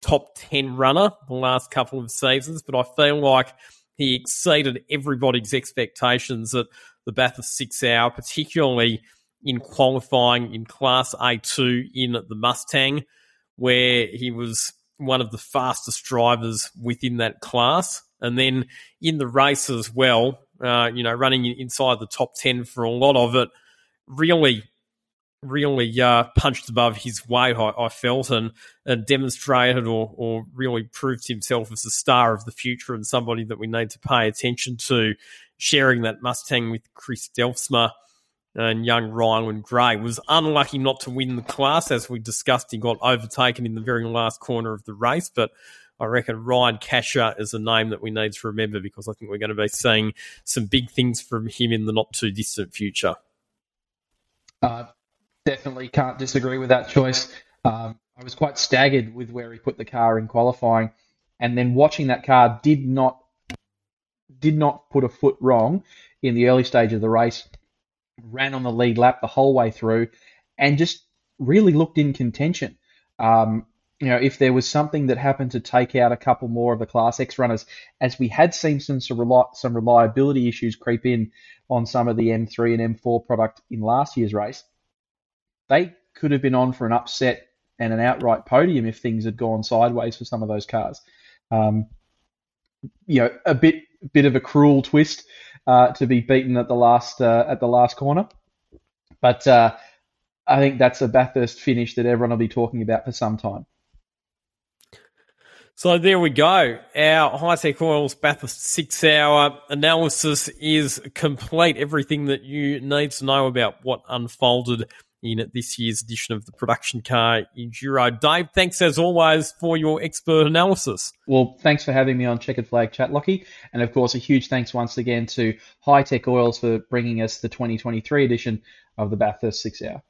S1: top 10 runner the last couple of seasons. But I feel like he exceeded everybody's expectations at the Bathurst six hour, particularly in qualifying in Class A2 in the Mustang, where he was one of the fastest drivers within that class. And then in the race as well, uh, you know, running inside the top 10 for a lot of it really, really uh, punched above his weight, I, I felt, and, and demonstrated or, or really proved himself as a star of the future and somebody that we need to pay attention to. Sharing that Mustang with Chris Delfsma and young Ryland Gray was unlucky not to win the class. As we discussed, he got overtaken in the very last corner of the race, but I reckon Ryan Casha is a name that we need to remember because I think we're going to be seeing some big things from him in the not too distant future.
S2: Uh, definitely can't disagree with that choice. Um, I was quite staggered with where he put the car in qualifying, and then watching that car did not did not put a foot wrong in the early stage of the race. Ran on the lead lap the whole way through, and just really looked in contention. Um, you know, if there was something that happened to take out a couple more of the Class X runners, as we had seen some some reliability issues creep in on some of the M3 and M4 product in last year's race, they could have been on for an upset and an outright podium if things had gone sideways for some of those cars. Um, you know, a bit bit of a cruel twist uh, to be beaten at the last uh, at the last corner, but uh, I think that's a Bathurst finish that everyone will be talking about for some time.
S1: So there we go. Our Hi-Tec Oils Bathurst six hour analysis is complete. Everything that you need to know about what unfolded in this year's edition of the Production Car Enduro. Dave, thanks as always for your expert analysis.
S2: Well, thanks for having me on Chequered Flag Chat, Lachy. And of course, a huge thanks once again to Hi-Tec Oils for bringing us the 2023 edition of the Bathurst Six Hour.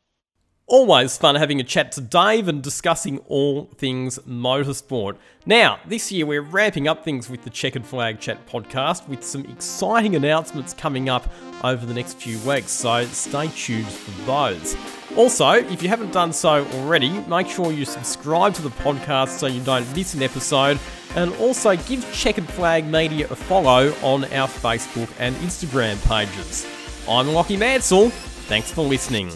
S1: Always fun having a chat to Dave and discussing all things motorsport. Now, this year we're ramping up things with the Chequered Flag Chat podcast with some exciting announcements coming up over the next few weeks, so stay tuned for those. Also, if you haven't done so already, make sure you subscribe to the podcast so you don't miss an episode, and also give Chequered Flag Media a follow on our Facebook and Instagram pages. I'm Lachy Mansell. Thanks for listening.